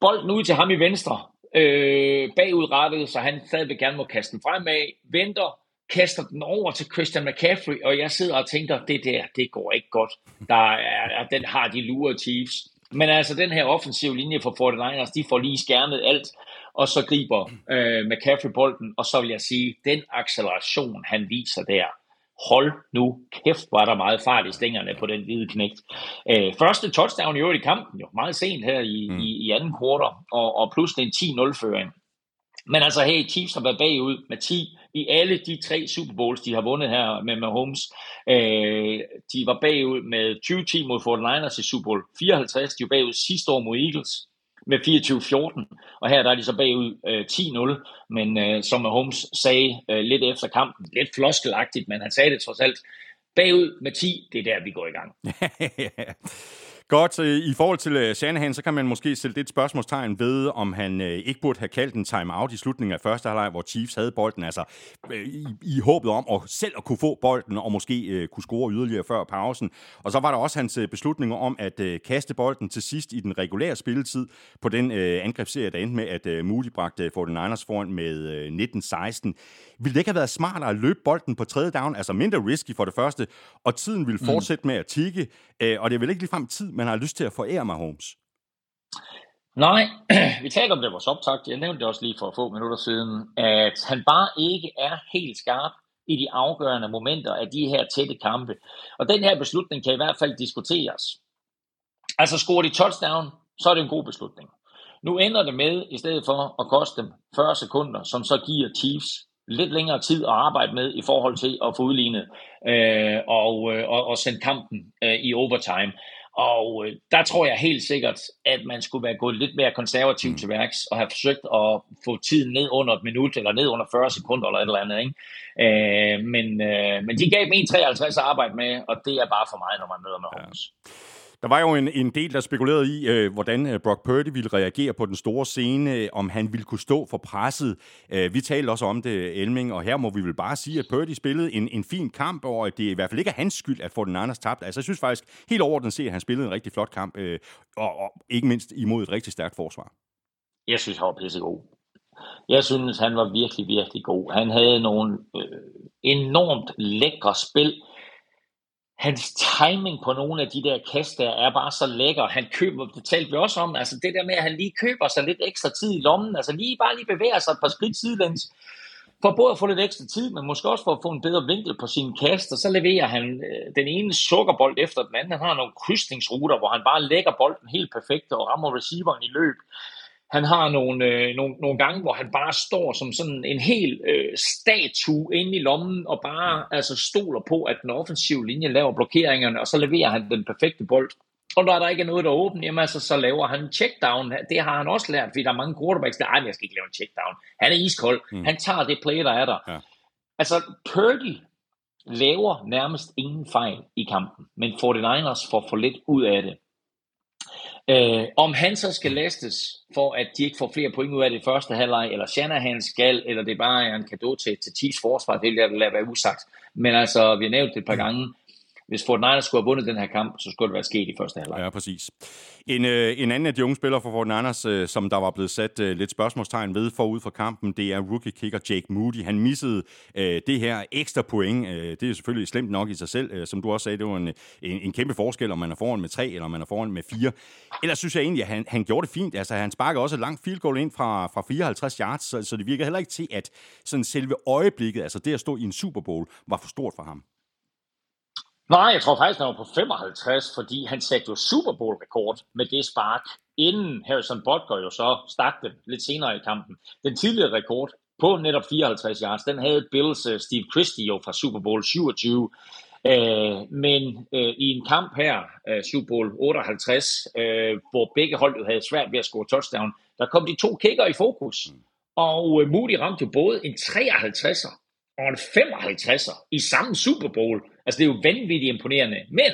Bolden ud til ham i venstre øh, bagudrettet, så han stadigvæk gerne må kaste den fremad, venter, kaster den over til Christian McCaffrey, og jeg sidder og tænker, det der, det går ikke godt. Der er, den har de lure Chiefs. Men altså, den her offensive linje for 49ers, de får lige skærmet alt, og så griber øh, McCaffrey bolden, og så vil jeg sige, den acceleration, han viser der, hold nu kæft, var der meget fart i stængerne på den hvide knægt. Øh, første touchdown i øvrigt i kampen, jo meget sent her i, mm. i, i anden kvartal, og, og pludselig en 10-0-føring. Men altså, hey, Chiefs har været bagud med 10 i alle de tre Super Bowls, de har vundet her med Mahomes. Øh, de var bagud med 20-10 mod 49ers i Super Bowl 54, de var bagud sidste år mod Eagles, med 24-14, og her der er de så bagud øh, 10-0, men øh, som Holmes sagde øh, lidt efter kampen, lidt floskelagtigt, men han sagde det trods alt, bagud med 10, det er der, vi går i gang. (laughs) (laughs) Godt, i forhold til øh, Shanahan, så kan man måske sætte lidt spørgsmålstegn ved, om han øh, ikke burde have kaldt en timeout i slutningen af første halvleg, hvor Chiefs havde bolden, altså øh, i, i håbet om at selv at kunne få bolden og måske kunne score yderligere før pausen. Og så var der også hans beslutninger om at kaste bolden til sidst i den regulære spilletid på den angrebsserie, der endte med, at Moody bragte 49ers foran med 19-16. Ville det ikke have været smartere at løbe bolden på tredje down, altså mindre risky for det første, og tiden ville mm. fortsætte med at tikke, og det er vel ikke ligefrem tid, man har lyst til at forære Mahomes? Nej, (clears throat) vi talte om det vores optakt. Jeg nævnte det også lige for få minutter siden, at han bare ikke er helt skarp i de afgørende momenter af de her tætte kampe. Og den her beslutning kan i hvert fald diskuteres. Altså scorer de touchdown, så er det en god beslutning. Nu ender det med, i stedet for at koste dem 40 sekunder, som så giver Chiefs lidt længere tid at arbejde med i forhold til at få udlignet øh, og, øh, og, og sende kampen øh, i overtime. Og øh, der tror jeg helt sikkert, at man skulle være gået lidt mere konservativt mm. til værks og have forsøgt at få tiden ned under et minut eller ned under 40 sekunder eller et eller andet. Ikke? Øh, men, øh, men de gav dem 53 at arbejde med, og det er bare for mig, når man møder med Holmes. Ja. Der var jo en, en del, der spekulerede i, øh, hvordan øh, Brock Purdy ville reagere på den store scene, øh, om han ville kunne stå for presset. Øh, vi talte også om det, Elming, og her må vi vel bare sige, at Purdy spillede en, en fin kamp, og at det i hvert fald ikke er hans skyld, at få den andres tabt. Altså, jeg synes faktisk helt overordnet set, at han spillede en rigtig flot kamp, øh, og, og ikke mindst imod et rigtig stærkt forsvar. Jeg synes, han var pissegod. Jeg synes, han var virkelig, virkelig god. Han havde nogle øh, enormt lækre spil, hans timing på nogle af de der kast der er bare så lækker. Han køber, det talte vi også om, altså det der med, at han lige køber sig lidt ekstra tid i lommen, altså lige bare lige bevæger sig et par skridt sidelæns, for både at få lidt ekstra tid, men måske også for at få en bedre vinkel på sine kast, og så leverer han øh, den ene sukkerbold efter den anden. Han har nogle krydsningsruter, hvor han bare lægger bolden helt perfekt og rammer receiveren i løb. Han har nogle, øh, nogle, nogle gange, hvor han bare står som sådan en hel øh, statue inde i lommen, og bare altså, stoler på, at den offensive linje laver blokeringerne, og så leverer han den perfekte bold. Og når der ikke er noget, der er åbent, jamen altså, så laver han en checkdown. Det har han også lært, fordi der er mange quarterbacks, der, ej, jeg skal ikke lave en checkdown. Han er iskold. Mm. Han tager det play, der er der. Ja. Altså, Purdy laver nærmest ingen fejl i kampen, men 49ers får for lidt ud af det. Øh, om han så skal lastes for, at de ikke får flere point ud af det første halvleg, eller Shanahan skal, eller det bare er en gave til, til Chiefs forsvar, det vil jeg lade være usagt. Men altså, vi har nævnt det et par gange, hvis Fort Niners skulle have vundet den her kamp, så skulle det være sket i første halvleg. Ja, præcis. En, øh, en anden af de unge spillere for Fort Niners, øh, som der var blevet sat øh, lidt spørgsmålstegn ved forud for kampen, det er rookie kicker Jake Moody. Han missede øh, det her ekstra point. Øh, det er selvfølgelig slemt nok i sig selv. Øh, som du også sagde, det var en, en, en kæmpe forskel, om man er foran med tre, eller om man er foran med fire. Ellers synes jeg egentlig, at han, han gjorde det fint. Altså, han sparkede også et langt field goal ind fra, fra 54 yards, så, så det virker heller ikke til, at sådan selve øjeblikket, altså det at stå i en Super Bowl, var for stort for ham. Nej, jeg tror faktisk, han var på 55, fordi han satte jo Super Bowl-rekord med det spark, inden Harrison Butker jo så stak den lidt senere i kampen. Den tidligere rekord på netop 54 yards, den havde Bills uh, Steve Christie jo fra Super Bowl 27. Uh, øh, men uh, i en kamp her, uh, Super Bowl 58, uh, hvor begge hold jo havde svært ved at score touchdown, der kom de to kicker i fokus. Og uh, Moody ramte jo både en 53'er og en 55'er i samme Super Bowl. Altså, det er jo vanvittigt imponerende. Men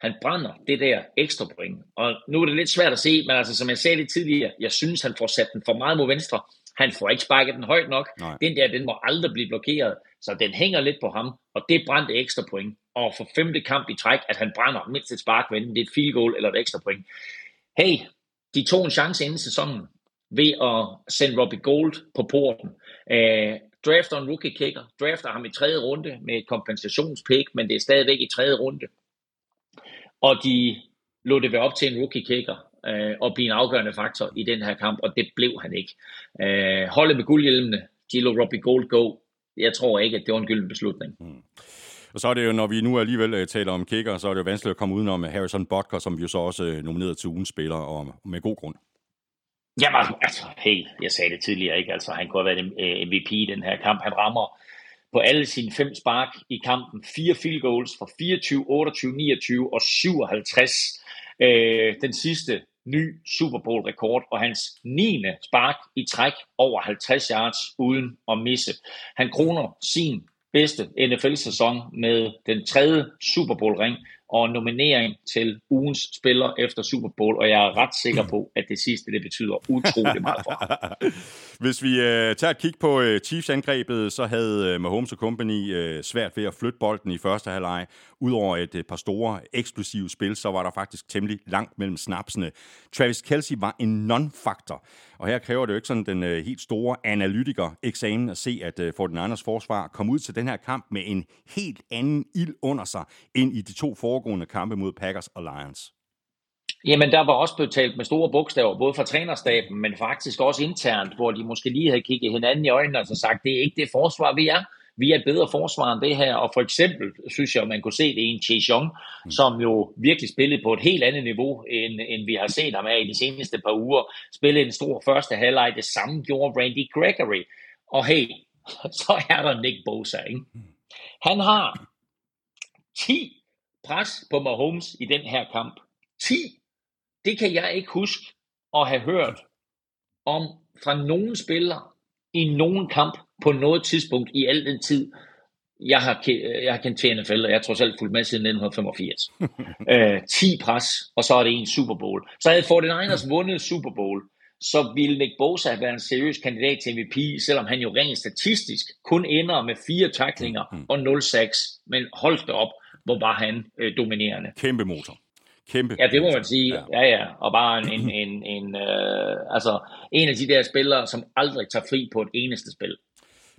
han brænder det der ekstra point. Og nu er det lidt svært at se, men altså, som jeg sagde lidt tidligere, jeg synes, han får sat den for meget mod venstre. Han får ikke sparket den højt nok. Nej. Den der, den må aldrig blive blokeret. Så den hænger lidt på ham, og det brændte ekstra point. Og for femte kamp i træk, at han brænder mindst et spark, det er et field goal eller et ekstra point. Hey, de tog en chance inden sæsonen ved at sende Robbie Gold på porten. Uh, drafter en rookie kicker, drafter ham i tredje runde med et kompensationspick, men det er stadigvæk i tredje runde. Og de lå det være op til en rookie kicker øh, og blive en afgørende faktor i den her kamp, og det blev han ikke. Øh, holdet med guldhjelmene, de lå Robbie Gold go. Jeg tror ikke, at det var en gylden beslutning. Mm. Og så er det jo, når vi nu alligevel øh, taler om kicker, så er det jo vanskeligt at komme udenom Harrison Butker, som vi jo så også øh, nomineret til ugens spiller, og med god grund. Jamen, altså, hey, jeg sagde det tidligere, ikke? Altså, han kunne have været øh, MVP i den her kamp. Han rammer på alle sine fem spark i kampen. Fire field goals for 24, 28, 29 og 57. Øh, den sidste ny Super Bowl-rekord og hans 9. spark i træk over 50 yards uden at misse. Han kroner sin bedste NFL-sæson med den tredje Super Bowl-ring og nominering til ugens spiller efter Super Bowl, og jeg er ret sikker på, at det sidste, det betyder utrolig meget for ham. (laughs) Hvis vi øh, tager et kig på øh, Chiefs-angrebet, så havde øh, Mahomes og Company øh, svært ved at flytte bolden i første halvleg. Udover et øh, par store, eksplosive spil, så var der faktisk temmelig langt mellem snapsene. Travis Kelsey var en non-faktor, og her kræver det jo ikke sådan den øh, helt store analytiker-eksamen at se, at øh, Fortinanders forsvar kom ud til den her kamp med en helt anden ild under sig, end i de to foregående kampe mod Packers og Lions. Jamen, der var også blevet talt med store bogstaver, både fra trænerstaben, men faktisk også internt, hvor de måske lige havde kigget hinanden i øjnene og så sagt, det er ikke det forsvar, vi er. Vi er et bedre forsvar end det her, og for eksempel synes jeg, man kunne se det i en Chase Young, mm. som jo virkelig spillede på et helt andet niveau, end, end vi har set ham af i de seneste par uger. Spillede en stor første halvleg, det samme gjorde Randy Gregory. Og hey, (laughs) så er der Nick Bosa, ikke? Han har 10 pres på Mahomes i den her kamp. 10 det kan jeg ikke huske at have hørt om fra nogen spiller i nogen kamp på noget tidspunkt i al den tid, jeg har, jeg har kendt til NFL, og jeg tror selv fulgt med siden 1985. (laughs) øh, 10 pres, og så er det en Super Bowl. Så havde 49ers vundet Super Bowl, så ville Nick Bosa have været en seriøs kandidat til MVP, selvom han jo rent statistisk kun ender med fire taklinger og 0-6. Men hold da op, hvor var han øh, dominerende. Kæmpe motor. Kæmpe. Ja, det må man sige. Ja, ja. ja. Og bare en, en, en, en, øh, altså, en af de der spillere, som aldrig tager fri på et eneste spil.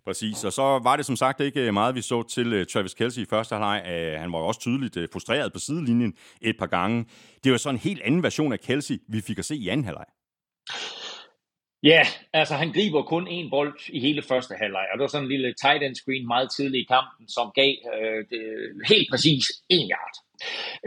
Præcis, og så var det som sagt ikke øh, meget, vi så til øh, Travis Kelsey i første halvleg. Øh, han var også tydeligt frustreret på sidelinjen et par gange. Det var så en helt anden version af Kelsey, vi fik at se i anden halvleg. Ja, yeah, altså han griber kun én bold i hele første halvleg, og det var sådan en lille tight end screen meget tidligt i kampen, som gav øh, det, helt præcis en yard.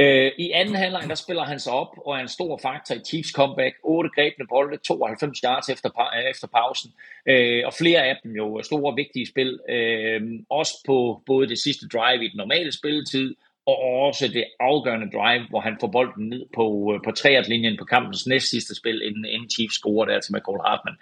Øh, I anden halvleg, der spiller han sig op og er en stor faktor i Chiefs comeback. 8 grebne bolde, 92 yards efter, øh, efter pausen. Øh, og flere af dem jo store vigtige spil. Øh, også på både det sidste drive i den normale spilletid, og også det afgørende drive, hvor han får bolden ned på, øh, på linjen på kampens næst sidste spil, inden, inden Chiefs scorer der til McCall Hartman.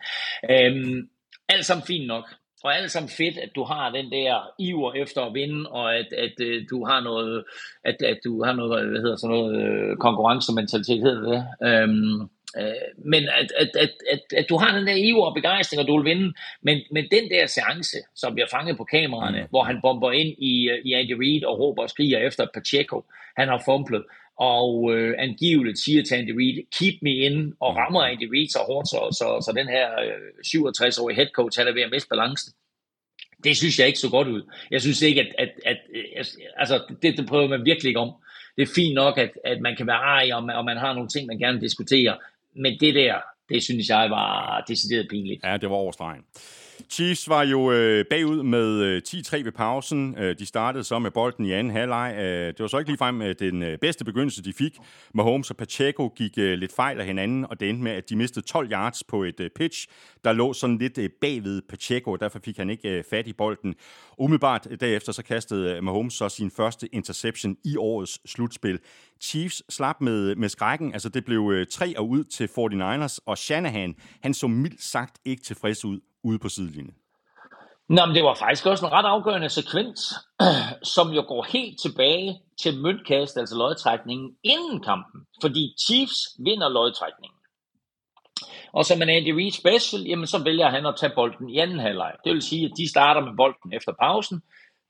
Øhm, alt sammen fint nok og alt sammen fedt, at du har den der iver efter at vinde, og at, at, at du har noget, at, at du har noget, hvad hedder sådan noget, øh, konkurrencementalitet, hedder det. Øhm, øh, men at, at, at, at, at du har den der iver og begejstring, og du vil vinde, men, men den der seance, som bliver fanget på kameraerne, mm. hvor han bomber ind i, i Andy Reid og råber og skriger efter Pacheco, han har fumblet, og øh, angiveligt siger til Andy Reid, keep me in, og mm. rammer Andy Reid så hårdt, så, så, så den her øh, 67-årige head coach, han er ved at miste balancen. Det synes jeg ikke så godt ud. Jeg synes ikke, at, at, at, at altså, det, det prøver man virkelig ikke om. Det er fint nok, at, at man kan være ej, og man, og man har nogle ting, man gerne diskuterer, men det der, det synes jeg var decideret pinligt. Ja, det var overstregen. Chiefs var jo øh, bagud med øh, 10-3 ved pausen. Øh, de startede så med bolden i anden halvleg. Øh, det var så ikke ligefrem øh, den øh, bedste begyndelse, de fik. Mahomes og Pacheco gik øh, lidt fejl af hinanden, og det endte med, at de mistede 12 yards på et øh, pitch, der lå sådan lidt øh, bagved Pacheco, og derfor fik han ikke øh, fat i bolden. Umiddelbart øh, derefter så kastede øh, Mahomes så sin første interception i årets slutspil. Chiefs slap med, med skrækken, altså det blev øh, tre og ud til 49ers, og Shanahan, han så mildt sagt ikke tilfreds ud ude på sidelinjen? Nå, men det var faktisk også en ret afgørende sekvens, (clears throat) som jo går helt tilbage til møntkast, altså lodtrækningen, inden kampen. Fordi Chiefs vinder lodtrækningen. Og som en Andy Reid special, jamen så vælger han at tage bolden i anden halvleg. Det vil sige, at de starter med bolden efter pausen.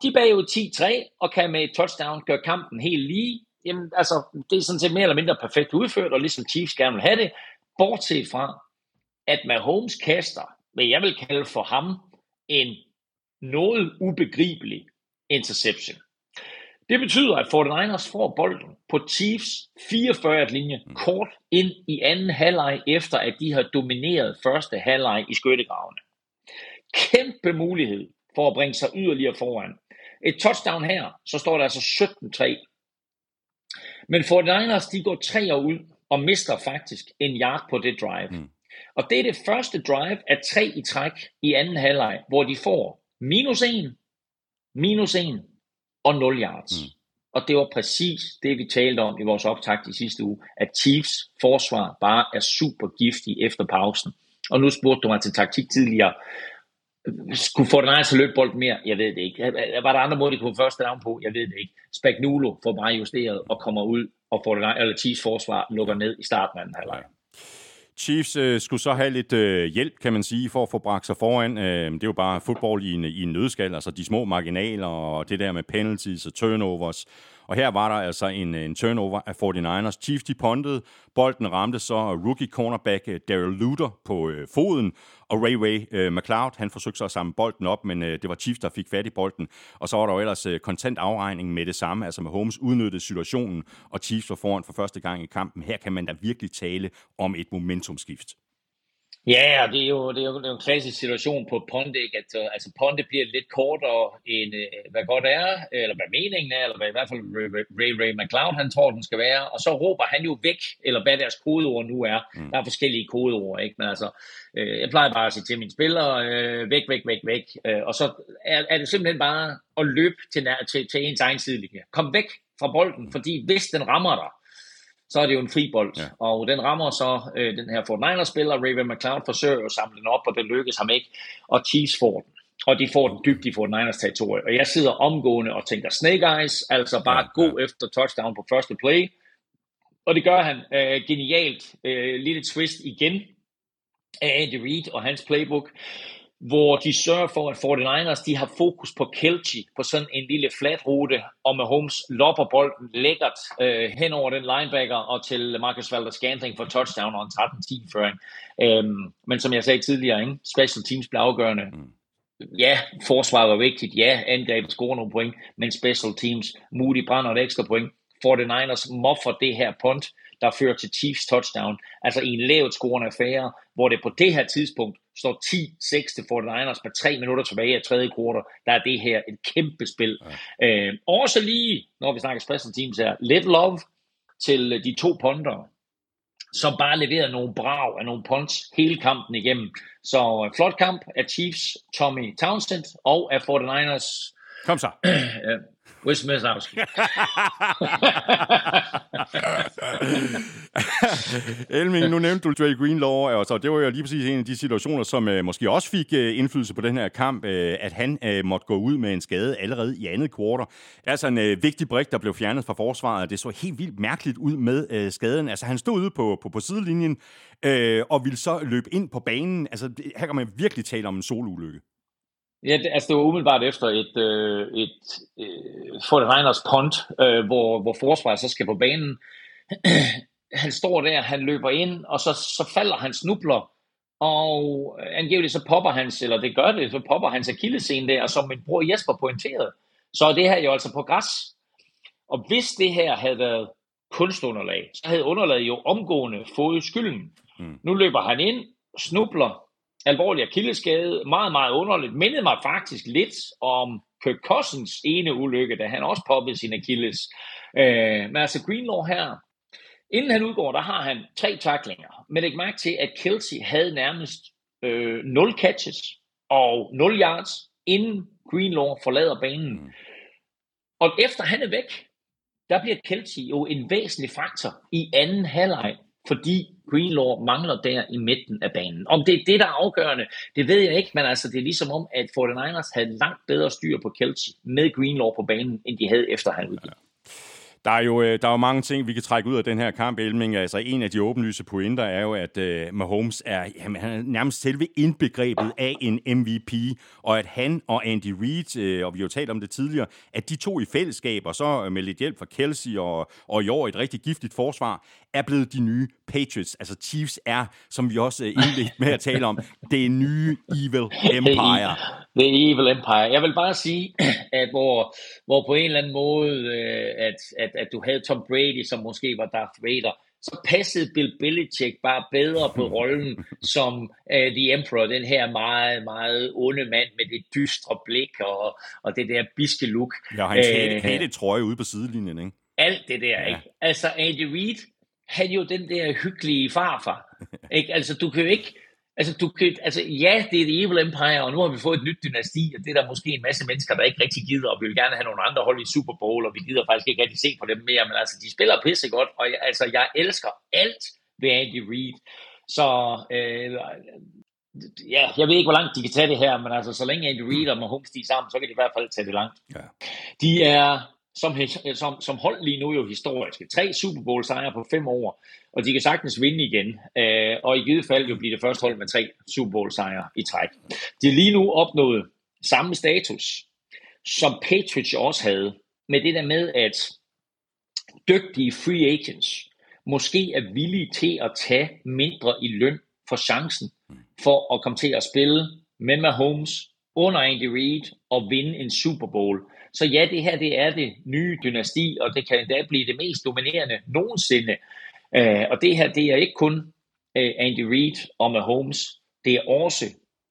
De er 10-3 og kan med et touchdown gøre kampen helt lige. Jamen, altså, det er sådan set mere eller mindre perfekt udført, og ligesom Chiefs gerne vil have det. Bortset fra, at Mahomes kaster hvad jeg vil kalde for ham en noget ubegribelig interception. Det betyder, at 49ers får bolden på Chiefs 44-linje mm. kort ind i anden halvleg, efter at de har domineret første halvleg i skyttegravene. Kæmpe mulighed for at bringe sig yderligere foran. Et touchdown her, så står der altså 17-3. Men 49ers, de går tre år ud og mister faktisk en yard på det drive. Mm. Og det er det første drive af tre i træk i anden halvleg, hvor de får minus 1, minus 1 og 0 yards. Mm. og det var præcis det, vi talte om i vores optakt i sidste uge, at Chiefs forsvar bare er super giftig efter pausen. Og nu spurgte du mig til taktik tidligere. Skulle få den til løbe bolden mere? Jeg ved det ikke. Var der andre måder, de kunne første down på? Jeg ved det ikke. Spagnuolo får bare justeret og kommer ud og får den eller Chiefs forsvar lukker ned i starten af den halvleg. Chiefs øh, skulle så have lidt øh, hjælp, kan man sige, for at få bragt sig foran. Øh, det er jo bare fodbold i en, i en nødskal, altså de små marginaler og det der med penalties og turnovers. Og her var der altså en, en turnover af 49ers. Chiefs de pontede, bolden ramte så rookie cornerback øh, Daryl Luter på øh, foden, og Ray Ray øh, McLeod, han forsøgte så at samle bolden op, men øh, det var Chiefs, der fik fat i bolden. Og så var der jo ellers øh, kontant afregning med det samme, altså med Holmes udnyttede situationen, og Chiefs var foran for første gang i kampen. Her kan man da virkelig tale om et momentumskift. Ja, og det er jo, det er jo, det er jo en klassisk situation på Ponte, ikke? At, uh, altså Ponte bliver lidt kortere end uh, hvad godt er, eller hvad meningen er, eller hvad i hvert fald Ray Ray McLeod han tror, den skal være, og så råber han jo væk, eller hvad deres kodeord nu er. Mm. Der er forskellige kodeord, ikke? Men altså, uh, jeg plejer bare at sige til mine spillere, væk, væk, væk, væk, og så er, er det simpelthen bare at løbe til, til, til ens egen sidelinje. Kom væk fra bolden, fordi hvis den rammer dig, så er det jo en fri bold. Ja. Og den rammer så øh, den her Fort Niners-spiller, Raven McLeod forsøger at samle den op, og det lykkes ham ikke, og Chiefs får den. Og de får den dybt i Fort Niners territorie. Og jeg sidder omgående og tænker, Snake Eyes, altså bare ja, ja. gå efter touchdown på første play. Og det gør han øh, genialt. Øh, lille twist igen af Andy Reid og hans playbook hvor de sørger for, at 49ers de har fokus på Kelchi på sådan en lille flat rute, og med Holmes lopper bolden lækkert øh, hen over den linebacker og til Marcus Valder Scantling for touchdown og en 13-10 føring. Øhm, men som jeg sagde tidligere, ikke? special teams blev afgørende. Mm. Ja, forsvaret var vigtigt. Ja, angrebet scorer nogle point, men special teams, Moody brænder et ekstra point. 49ers moffer det her punt, der fører til Chiefs touchdown. Altså i en lavt scorende affære, hvor det på det her tidspunkt står 10-6 til 49ers med tre minutter tilbage af tredje kvartal. Der er det her et kæmpe spil. Ja. Øh, også lige, når vi snakker special teams her, lidt love til de to punter, som bare leverede nogle brag af nogle punts hele kampen igennem. Så øh, flot kamp af Chiefs, Tommy Townsend, og af 49ers. Kom så. (clears throat) Wismazowski. (laughs) Elming, nu nævnte du Dre Greenlaw, og så det var jo lige præcis en af de situationer, som uh, måske også fik uh, indflydelse på den her kamp, uh, at han uh, måtte gå ud med en skade allerede i andet kvartal. Altså en uh, vigtig brik, der blev fjernet fra forsvaret. Det så helt vildt mærkeligt ud med uh, skaden. Altså han stod ude på, på, på sidelinjen uh, og ville så løbe ind på banen. Altså her kan man virkelig tale om en solulykke. Ja, det, altså det var umiddelbart efter et, øh, et øh, Fortiners punt, øh, hvor, hvor forsvaret så skal på banen. (clears throat) han står der, han løber ind, og så, så falder han snubler, og angiveligt så popper hans, eller det gør det, så popper hans akillescene der, som min bror Jesper pointerede, så er det her jo altså på græs. Og hvis det her havde været kunstunderlag, så havde underlaget jo omgående fået skylden. Mm. Nu løber han ind, snubler, alvorlig akilleskade, meget, meget underligt, mindede mig faktisk lidt om Kirk Cousins ene ulykke, da han også poppede sin akilles. Øh, men altså Greenlaw her, inden han udgår, der har han tre taklinger. Men læg mærke til, at Kelsey havde nærmest øh, 0 catches og 0 yards, inden Greenlaw forlader banen. Mm. Og efter han er væk, der bliver Kelsey jo en væsentlig faktor i anden halvleg fordi Greenlaw mangler der i midten af banen. Om det er det, der er afgørende, det ved jeg ikke, men altså det er ligesom om, at 49ers havde langt bedre styr på Kelsey med Greenlaw på banen, end de havde efter han udgik. Der er, jo, øh, der er jo mange ting, vi kan trække ud af den her kamp, Elming. Altså, en af de åbenlyse pointer er jo, at uh, Mahomes er, jamen, han er nærmest selve indbegrebet af en MVP, og at han og Andy Reid, uh, og vi har jo talt om det tidligere, at de to i fællesskab, og så med lidt hjælp fra Kelsey og, og i år et rigtig giftigt forsvar, er blevet de nye Patriots. Altså Chiefs er, som vi også indledte med at tale om, (laughs) det nye Evil Empire. Det er Evil Empire. Jeg vil bare sige, (clears throat) at hvor, hvor på en eller anden måde, at, at, at du havde Tom Brady, som måske var Darth Vader, så passede Bill Belichick bare bedre på (laughs) rollen som uh, The Emperor, den her meget, meget onde mand med det dystre blik og, og det der biske look. Ja, hans uh, hætte trøje ude på sidelinjen, ikke? Alt det der, ja. ikke? Altså Andy Reid, han jo den der hyggelige farfar. (laughs) ikke? Altså, du kan jo ikke, Altså, du kan, altså, ja, det er The Evil Empire, og nu har vi fået et nyt dynasti, og det er der måske en masse mennesker, der ikke rigtig gider, og vi vil gerne have nogle andre hold i Super Bowl, og vi gider faktisk ikke rigtig se på dem mere, men altså, de spiller pisse godt, og jeg, altså, jeg elsker alt ved Andy Reid. Så øh, ja, jeg ved ikke, hvor langt de kan tage det her, men altså, så længe Andy Reid og Mahomes de er sammen, så kan de i hvert fald tage det langt. Ja. De er som, som, som hold lige nu jo historiske. Tre Super Bowl sejre på fem år, og de kan sagtens vinde igen. Øh, og i givet fald jo blive det første hold med tre Super Bowl sejre i træk. De lige nu opnået samme status, som Patriots også havde, med det der med, at dygtige free agents måske er villige til at tage mindre i løn for chancen for at komme til at spille med Mahomes under Andy Reid og vinde en Super Bowl. Så ja, det her det er det nye dynasti, og det kan endda blive det mest dominerende nogensinde. Uh, og det her, det er ikke kun uh, Andy Reid og Mahomes, det er også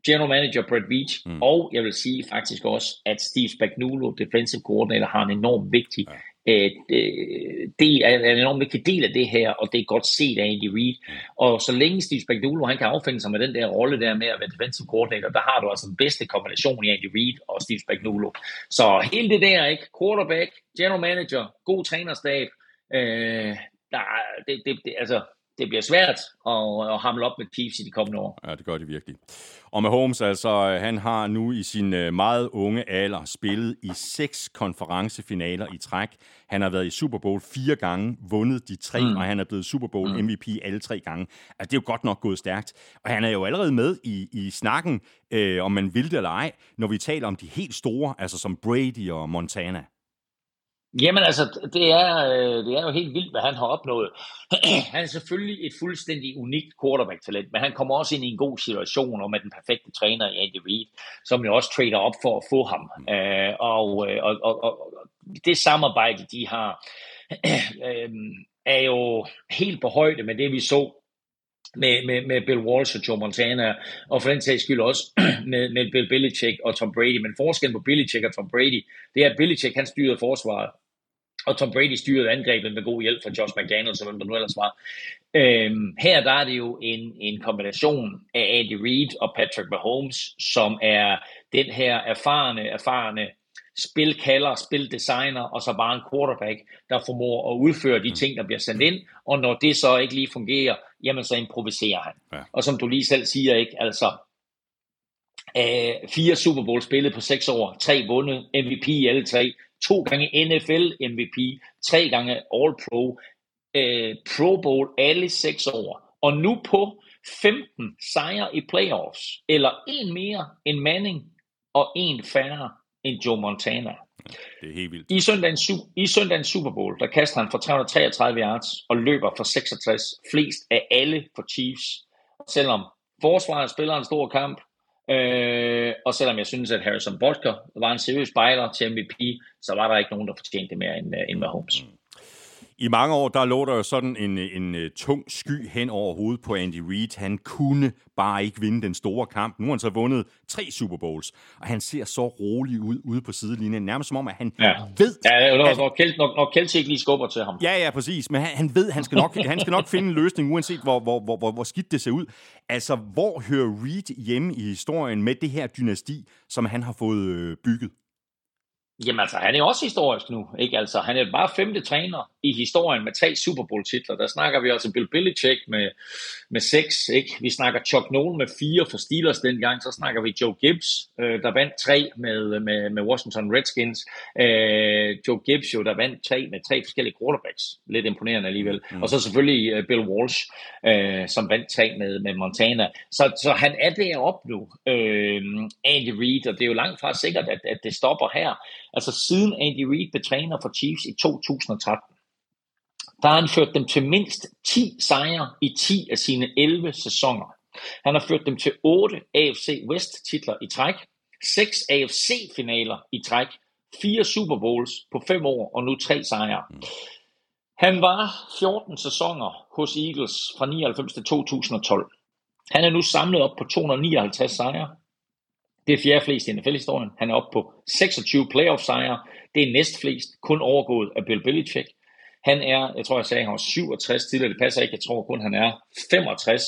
general manager Brett Veach, mm. og jeg vil sige faktisk også, at Steve Spagnuolo, defensive coordinator, har en enormt vigtig ja Øh, øh, det er en enormt vigtig del af det her, og det er godt set af Andy Reid. Og så længe Steve Spagnuolo, han kan affinde sig med den der rolle der med at være defensive coordinator, der har du altså den bedste kombination i Andy Reid og Steve Spagnuolo. Så hele det der, ikke? Quarterback, general manager, god trænerstab, øh, der, det, det, det, altså, det bliver svært at, at hamle op med Chiefs i de kommende år. Ja, det gør det virkelig. Og med Holmes, altså, han har nu i sin øh, meget unge alder spillet i seks konferencefinaler i træk. Han har været i Super Bowl fire gange, vundet de tre, mm. og han er blevet Super Bowl mm. MVP alle tre gange. Altså, det er jo godt nok gået stærkt. Og han er jo allerede med i, i snakken, øh, om man vil det eller ej, når vi taler om de helt store, altså som Brady og Montana. Jamen altså, det er, øh, det er jo helt vildt, hvad han har opnået. (clears throat) han er selvfølgelig et fuldstændig unikt quarterback-talent, men han kommer også ind i en god situation, og med den perfekte træner i Andy Reid, som jo også trader op for at få ham. Øh, og, øh, og, og, og det samarbejde, de har, (clears throat) øhm, er jo helt på højde med det, vi så med, med, med Bill Walsh og Joe Montana, og for den sags skyld også (clears throat) med, med Bill Belichick og Tom Brady. Men forskellen på Belichick og Tom Brady, det er, at Belichick han styrede forsvaret, og Tom Brady styrede angrebet med god hjælp fra Josh McDaniels, og hvem der nu ellers var. Øhm, her der er det jo en, en kombination af Andy Reid og Patrick Mahomes, som er den her erfarne, erfarne spilkalder, spildesigner, og så bare en quarterback, der formår at udføre de ting, der bliver sendt ind, og når det så ikke lige fungerer, jamen så improviserer han. Ja. Og som du lige selv siger, ikke, altså øh, fire Super Bowl spillet på seks år, tre vundet, MVP i alle tre, to gange NFL MVP, tre gange All Pro, øh, Pro Bowl alle seks år, og nu på 15 sejre i playoffs, eller en mere end Manning, og en færre end Joe Montana. Det er helt vildt. I søndagens, I søndagens Super Bowl, der kaster han for 333 yards og løber for 66, flest af alle for Chiefs. Selvom forsvaret spiller en stor kamp, Øh, og selvom jeg synes, at Harrison Butker var en seriøs spejler til MVP, så var der ikke nogen, der fortjente det mere end, øh, end Mahomes. Mm. I mange år, der lå der jo sådan en, en, øh, tung sky hen over hovedet på Andy Reid. Han kunne bare ikke vinde den store kamp. Nu har han så vundet tre Super Bowls, og han ser så rolig ud ude på sidelinjen. Nærmest som om, at han ja. ved... Ja, når, at, når, Kjeld, når, når ikke lige skubber til ham. Ja, ja, præcis. Men han, han ved, han skal nok, (laughs) han skal nok finde en løsning, uanset hvor, hvor, hvor, hvor, hvor skidt det ser ud. Altså, hvor hører Reid hjemme i historien med det her dynasti, som han har fået øh, bygget? Jamen altså, han er også historisk nu, ikke? Altså, han er bare femte træner i historien med tre Super Bowl titler. Der snakker vi også Bill Belichick med, med seks, ikke? Vi snakker Chuck Nolan med fire for Steelers dengang. Så snakker vi Joe Gibbs, øh, der vandt tre med, med, med Washington Redskins. Øh, Joe Gibbs jo, der vandt tre med tre forskellige quarterbacks. Lidt imponerende alligevel. Mm. Og så selvfølgelig øh, Bill Walsh, øh, som vandt tre med, med Montana. Så, så han er deroppe nu, øh, Andy Reid, og det er jo langt fra sikkert, at, at det stopper her. Altså siden Andy Reid blev træner for Chiefs i 2013, der har han ført dem til mindst 10 sejre i 10 af sine 11 sæsoner. Han har ført dem til 8 AFC West titler i træk, 6 AFC finaler i træk, 4 Super Bowls på 5 år og nu 3 sejre. Han var 14 sæsoner hos Eagles fra 99 til 2012. Han er nu samlet op på 259 sejre. Det er fjerde flest i NFL-historien. Han er oppe på 26 playoff-sejre. Det er næstflest, kun overgået af Bill Belichick. Han er, jeg tror jeg sagde, han var 67 tidligere, det passer ikke, jeg tror kun han er 65.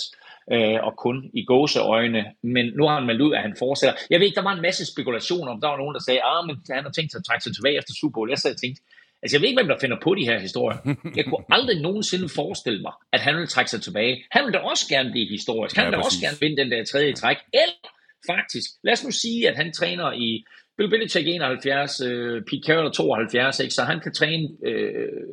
øh, og kun i gåseøjne. Men nu har han meldt ud, at han fortsætter. Jeg ved ikke, der var en masse spekulationer om, der var nogen, der sagde, at ah, han har tænkt sig at trække sig tilbage efter Super Bowl. Jeg sad og tænkte, Altså, jeg ved ikke, hvem der finder på de her historier. Jeg kunne aldrig nogensinde forestille mig, at han ville trække sig tilbage. Han ville da også gerne blive historisk. Han ja, ville da også gerne vinde den der tredje træk. Eller faktisk, lad os nu sige, at han træner i Bill Belichick 71, øh, Pete Carroll 72, ikke? så han kan træne, øh,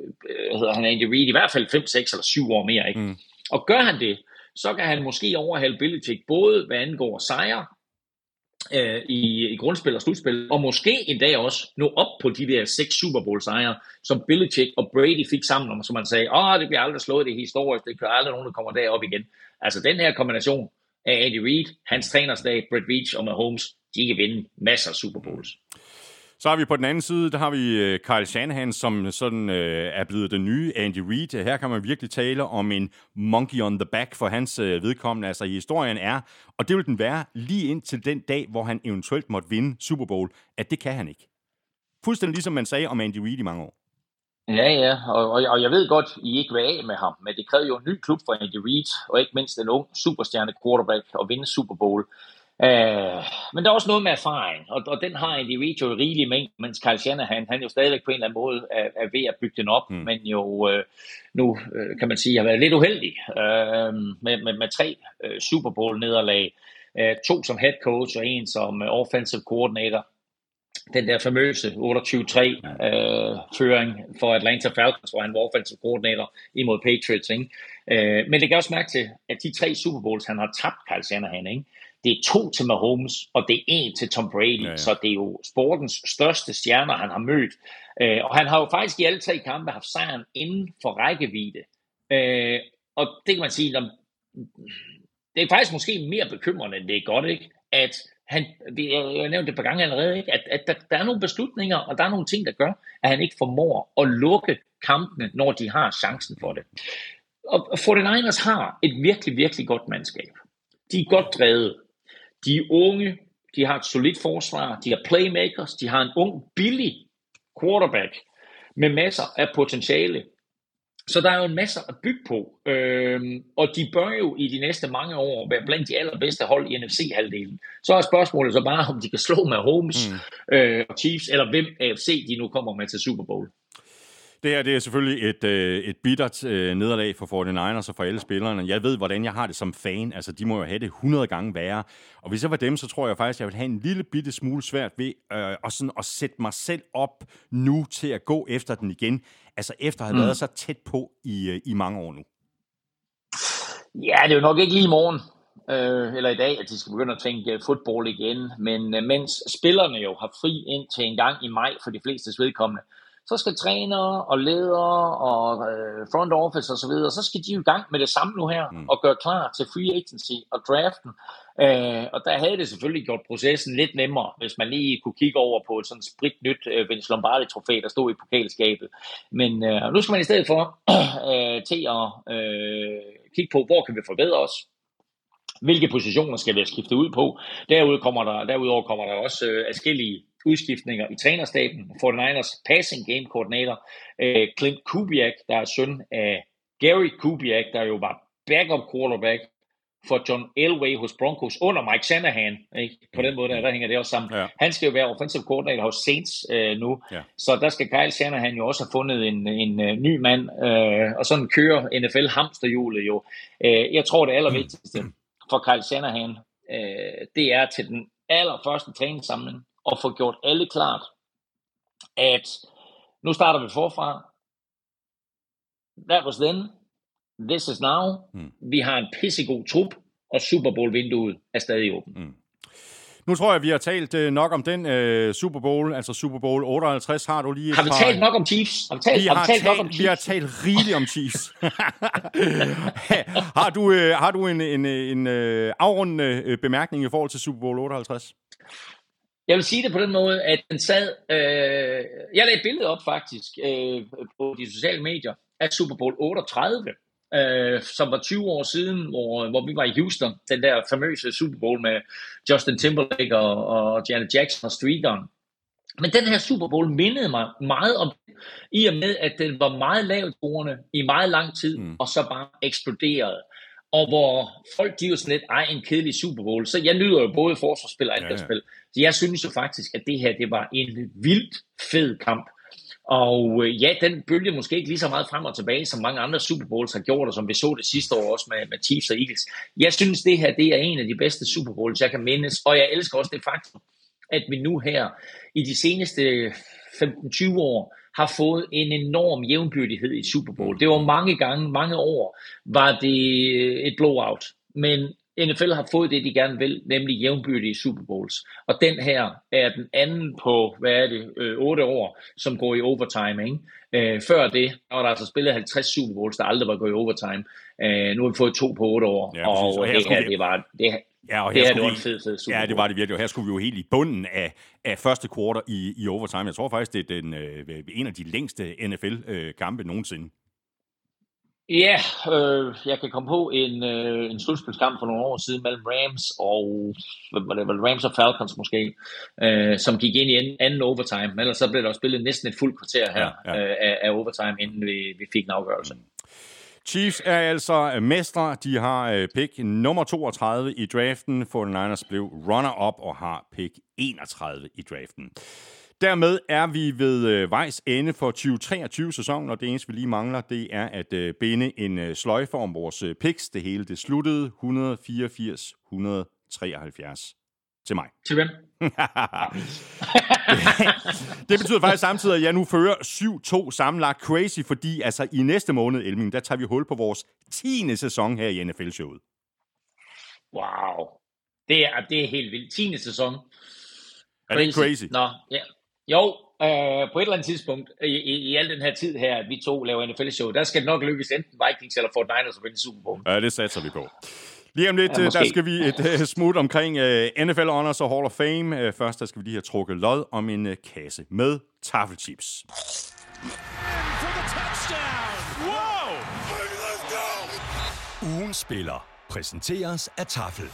hvad hedder han, Andy Reid, i hvert fald 5, 6 eller 7 år mere. Ikke? Mm. Og gør han det, så kan han måske overhale Belichick både hvad angår sejre øh, i, i grundspil og slutspil, og måske en dag også nå op på de der seks Super Bowl sejre, som Belichick og Brady fik sammen om, som man sagde, åh, det bliver aldrig slået, det er historisk, det kan aldrig nogen, der kommer derop igen. Altså den her kombination af Andy Reid, hans trænersdag, Brett Veach og Mahomes, de kan vinde masser af Super Bowls. Så har vi på den anden side, der har vi øh, Kyle Shanahan, som sådan øh, er blevet den nye Andy Reid. Her kan man virkelig tale om en monkey on the back for hans øh, vedkommende. Altså historien er, og det vil den være lige ind til den dag, hvor han eventuelt måtte vinde Super Bowl, at det kan han ikke. Fuldstændig ligesom man sagde om Andy Reid i mange år. Ja, ja, og, og, og jeg ved godt, I ikke vil af med ham, men det krævede jo en ny klub for Andy Reid, og ikke mindst en ung superstjerne quarterback at vinde Super Bowl. Uh, men der er også noget med erfaring, og, og den har Andy Reid jo i rigelig mængde, mens Kyle Shanahan, han jo stadigvæk på en eller anden måde er, er ved at bygge den op, mm. men jo uh, nu, uh, kan man sige, har været lidt uheldig uh, med, med, med tre uh, Super Bowl nederlag. Uh, to som head coach og en som uh, offensive coordinator den der famøse 28-3-føring øh, for Atlanta Falcons, hvor han var offensive coordinator imod Patriots. Ikke? Øh, men det kan også mærke til, at de tre Super Bowls, han har tabt Kyle Shanahan, ikke? det er to til Mahomes, og det er en til Tom Brady, ja, ja. så det er jo sportens største stjerner, han har mødt. Øh, og han har jo faktisk i alle tre kampe haft sejren inden for rækkevidde. Øh, og det kan man sige, det er faktisk måske mere bekymrende, end det er godt, ikke? at han, jeg har nævnt det et par gange allerede, ikke? at, at der, der er nogle beslutninger, og der er nogle ting, der gør, at han ikke formår at lukke kampene, når de har chancen for det. Og 49ers har et virkelig, virkelig godt mandskab. De er godt drevet. De er unge, de har et solidt forsvar, de har playmakers, de har en ung, billig quarterback med masser af potentiale. Så der er jo en masse at bygge på, øhm, og de bør jo i de næste mange år være blandt de allerbedste hold i NFC-halvdelen. Så er spørgsmålet så bare, om de kan slå med Holmes mm. øh, og Chiefs, eller hvem AFC de nu kommer med til Super Bowl. Det her det er selvfølgelig et, øh, et bittert øh, nederlag for 49ers og for alle spillerne. Jeg ved, hvordan jeg har det som fan. Altså, de må jo have det 100 gange værre. Og hvis jeg var dem, så tror jeg faktisk, jeg vil have en lille bitte smule svært ved øh, at, sådan, at sætte mig selv op nu til at gå efter den igen. Altså, efter at have mm. været så tæt på i, øh, i mange år nu. Ja, det er jo nok ikke lige i morgen øh, eller i dag, at de skal begynde at tænke fodbold igen. Men øh, mens spillerne jo har fri ind til en gang i maj for de fleste vedkommende, så skal trænere og ledere og øh, front office og så videre, så skal de jo i gang med det samme nu her, mm. og gøre klar til free agency og draften. Øh, og der havde det selvfølgelig gjort processen lidt nemmere, hvis man lige kunne kigge over på et sådan sprit nyt øh, Vince Lombardi-trofæ, der stod i pokalskabet. Men øh, nu skal man i stedet for (clears throat) øh, til at øh, kigge på, hvor kan vi forbedre os, hvilke positioner skal vi have skiftet ud på. Derudover kommer der, derudover kommer der også øh, forskellige udskiftninger i trænerstaben. 49ers passing game koordinator øh, Clint Kubiak, der er søn af Gary Kubiak, der jo var backup quarterback for John Elway hos Broncos under Mike Shanahan. Ikke? På den måde, der, der hænger det også sammen. Ja. Han skal jo være offensive coordinator hos Saints øh, nu, ja. så der skal Kyle Shanahan jo også have fundet en, en, en ny mand, øh, og sådan kører NFL hamsterhjulet jo. Øh, jeg tror, det allervigtigste for Kyle Shanahan, øh, det er til den allerførste træningssamling, og få gjort alle klart, at nu starter vi forfra. That was then. This is now. Mm. Vi har en pissegod trup, og Super Bowl-vinduet er stadig åbent. Mm. Nu tror jeg, vi har talt øh, nok om den uh, Super Bowl, altså Super Bowl 58. Har du lige Har vi talt nok om Chiefs? Har vi talt, vi har, har vi talt, talt nok om Chiefs? Vi har talt rigeligt om Chiefs. (laughs) har du, uh, har du en, en, en uh, afrundende bemærkning i forhold til Super Bowl 58? Jeg vil sige det på den måde, at den sad... Øh, jeg lagde et billede op faktisk øh, på de sociale medier af Super Bowl 38, øh, som var 20 år siden, hvor, hvor vi var i Houston. Den der famøse Super Bowl med Justin Timberlake og, og Janet Jackson og Streeteren. Men den her Super Bowl mindede mig meget om, i og med, at den var meget lavt i meget lang tid, mm. og så bare eksploderede. og hvor folk de jo sådan lidt, ej, en kedelig Super Bowl. Så jeg nyder jo både forsvarsspil og angrebsspil. Ja, ja. Så jeg synes jo faktisk, at det her, det var en vildt fed kamp. Og øh, ja, den bølge måske ikke lige så meget frem og tilbage, som mange andre Super Bowls har gjort, og som vi så det sidste år også med, med Chiefs og Eagles. Jeg synes, det her det er en af de bedste Super Bowls, jeg kan mindes, og jeg elsker også det faktum, at vi nu her i de seneste 15-20 år har fået en enorm jævnbyrdighed i Super Bowl. Det var mange gange, mange år, var det et blowout. Men NFL har fået det, de gerne vil, nemlig jævnbyrdige Super Bowls. Og den her er den anden på, hvad er det, øh, 8 år, som går i overtime. Ikke? Øh, før det, der var der altså spillet 50 Super Bowls, der aldrig var gået i overtime. Øh, nu har vi fået to på 8 år, Ja, og. Og her det her, vi- det var, det, Ja, og det her her, det var vi- en fed, fed Super Ja, det var det virkelig. Og her skulle vi jo helt i bunden af, af første kvartal i, i overtime. Jeg tror faktisk, det er den, øh, en af de længste NFL-kampe nogensinde. Ja, øh, jeg kan komme på en, øh, en slutspilskamp for nogle år siden mellem Rams og, hvad var det, Rams og Falcons måske, øh, som gik ind i anden, anden overtime, men ellers så blev der jo spillet næsten et fuldt kvarter her Ja, ja. Øh, af, af overtime, inden vi, vi fik en afgørelse. Chiefs er altså mestre. De har øh, pick nummer 32 i draften. 49ers blev runner-up og har pick 31 i draften. Dermed er vi ved øh, vejs ende for 2023-sæsonen, og det eneste, vi lige mangler, det er at øh, binde en øh, sløjfe om vores øh, picks. Det hele det sluttede 184-173 til mig. Til hvem? (laughs) Det betyder faktisk samtidig, at jeg nu fører 7-2 sammenlagt crazy, fordi altså i næste måned, Elming, der tager vi hul på vores 10. sæson her i NFL-showet. Wow. Det er, det er helt vildt. 10. sæson. Er det ikke crazy? Nå, ja. Jo, øh, på et eller andet tidspunkt i, i, i al den her tid her, at vi to laver NFL-show, der skal det nok lykkes enten Vikings eller 49ers at vinde Super Bowl. Ja, det satser vi på. Lige om lidt, Ja, måske. der skal vi et uh, smut omkring uh, NFL Honors og Hall of Fame. Uh, først der skal vi lige have trukket lod om en uh, kasse med taffelchips. Whoa. Ugen spiller præsenteres af Tafel.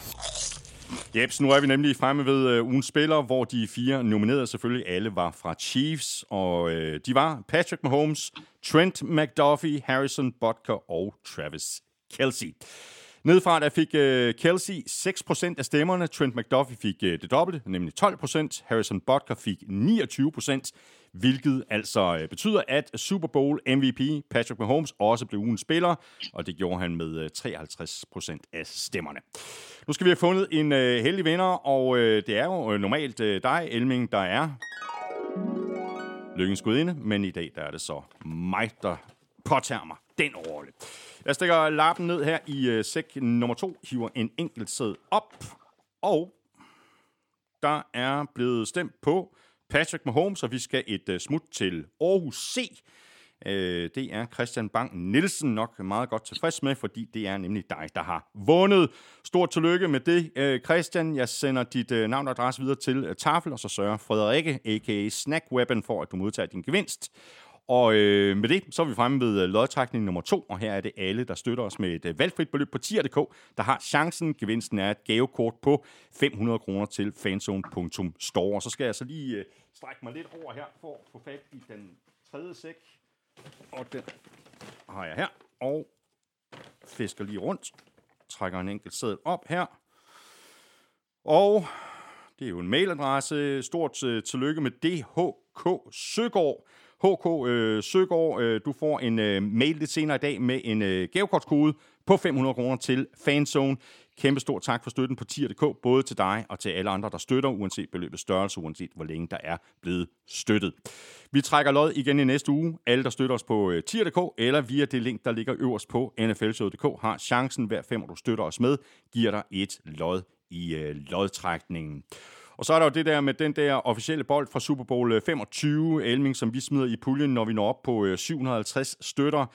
Jeps, nu er vi nemlig fremme ved uh, ugens spiller, hvor de fire nominerede selvfølgelig alle var fra Chiefs, og uh, de var Patrick Mahomes, Trent McDuffie, Harrison Butker og Travis Kelsey. Nedefra der fik uh, Kelsey 6% af stemmerne, Trent McDuffie fik uh, det dobbelte, nemlig 12%, Harrison Butker fik 29%, hvilket altså øh, betyder, at Super Bowl MVP Patrick Mahomes også blev ugens spiller, og det gjorde han med øh, 53% af stemmerne. Nu skal vi have fundet en øh, heldig vinder, og det er jo normalt dig, Elming, der er lykkens gudinde, men i dag der er det så mig, der påtager mig den rolle. Jeg stikker lappen ned her i øh, sæk nummer to, hiver en enkelt sæd op, og der er blevet stemt på Patrick Mahomes, og vi skal et uh, smut til Aarhus C. Uh, det er Christian Bang Nielsen nok meget godt tilfreds med, fordi det er nemlig dig, der har vundet. Stort tillykke med det, uh, Christian. Jeg sender dit uh, navn og adresse videre til uh, Tafel, og så sørger Frederikke, a.k.a. Snack Weapon, for at du modtager din gevinst. Og øh, med det, så er vi fremme ved øh, lodtrækning nummer to, og her er det alle, der støtter os med et øh, valgfrit beløb på tier.dk, der har chancen. Gevinsten er et gavekort på 500 kroner til fanzone.store. Og så skal jeg så lige øh, strække mig lidt over her for at få fat i den tredje sæk. Og den har jeg her. Og fisker lige rundt. Trækker en enkelt sædel op her. Og det er jo en mailadresse. Stort øh, tillykke med DHK Søgaard. HK øh, Søgaard, øh, du får en øh, mail lidt senere i dag med en øh, gavekortskode på 500 kroner til Fanzone. Kæmpe stor tak for støtten på tier.dk, både til dig og til alle andre, der støtter, uanset beløbets størrelse, uanset hvor længe der er blevet støttet. Vi trækker lod igen i næste uge. Alle, der støtter os på øh, tier.dk eller via det link, der ligger øverst på nflshowet.dk, har chancen hver fem, du støtter os med, giver dig et lod i øh, lodtrækningen. Og så er der jo det der med den der officielle bold fra Super Bowl øh, 25, Elming, som vi smider i puljen, når vi når op på øh, 750 støtter.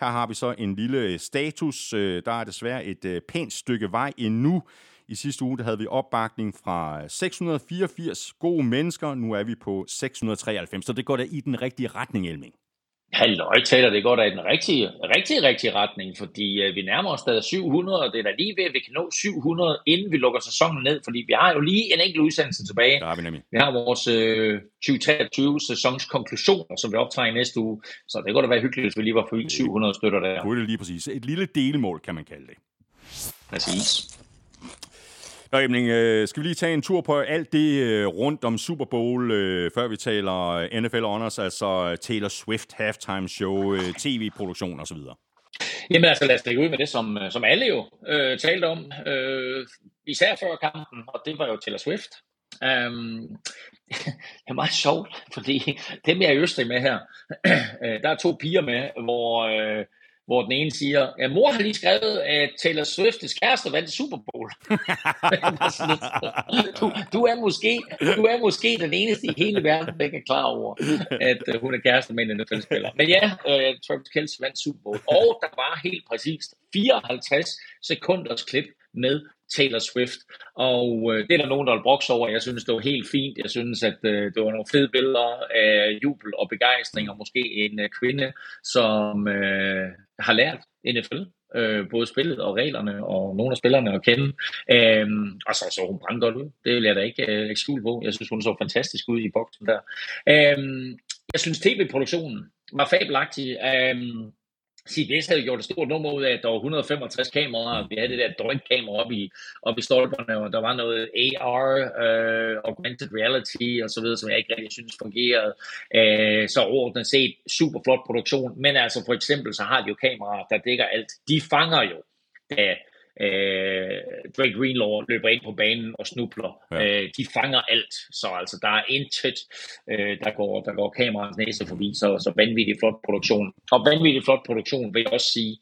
Her har vi så en lille øh, status. Der er desværre et pænt stykke vej endnu. I sidste uge der havde vi opbakning fra 684 gode mennesker. Nu er vi på 693, så det går da i den rigtige retning, Elming. Halløj, taler det går da i den rigtige, rigtig, rigtig retning, fordi øh, vi nærmer os stadig 700, og det er da lige ved, at vi kan nå 700, inden vi lukker sæsonen ned, fordi vi har jo lige en enkelt udsendelse tilbage. Har vi nemlig. Vi har vores øh, 2023 sæsons konklusioner, som vi optager i næste uge, så det kunne da være hyggeligt, hvis vi lige var fyldt 700 støtter der. Det er lige præcis. Et lille delmål, kan man kalde det. Præcis. Nå, Emling, øh, skal vi lige tage en tur på alt det øh, rundt om Super Bowl, øh, før vi taler NFL Honors, altså øh, Taylor Swift halftime show, øh, tv-produktion osv.? Jamen altså, lad os lægge ud med det, som, øh, som alle jo øh, talte om, øh, især før kampen, og det var jo Taylor Swift. Um, (laughs) det er meget sjovt, fordi (laughs) dem jeg er i Østrig med her, (clears throat) der er to piger med, hvor, øh, hvor den ene siger, at mor har lige skrevet, at Taylor Swift's kæreste vandt Super Bowl. (laughs) du, du, er måske, du er måske den eneste i hele verden, der ikke er klar over, at øh, hun er kæreste med en NFL-spiller. Men ja, uh, Travis Kelce vandt Super Bowl, og der var helt præcist 54 sekunders klip med Taylor Swift. Og øh, det er der nogen, der vil brokse over. Jeg synes, det var helt fint. Jeg synes, at øh, det var nogle fede billeder af jubel og begejstring, og måske en øh, kvinde, som øh, har lært NFL øh, både spillet og reglerne, og nogle af spillerne at kende. Øhm, og så så hun godt ud. Det vil jeg da ikke øh, lægge skjul på. Jeg synes, hun så fantastisk ud i boksen der. Øhm, jeg synes, tv-produktionen var fabelagtig. Øhm, Øhm, CBS havde gjort et stort nummer ud af, at der var 165 kameraer, vi havde det der drønkamera oppe i, oppe i stolperne, og der var noget AR, øh, augmented reality og så videre, som jeg ikke rigtig synes fungerede. Øh, så overordnet set super flot produktion, men altså for eksempel så har de jo kameraer, der dækker alt. De fanger jo, da øh, Drake Greenlaw løber ind på banen og snubler. Ja. Øh, de fanger alt, så altså der er intet, øh, der går, der går kameraets næse forbi, så, så vanvittig flot produktion. Og vanvittig flot produktion vil jeg også sige,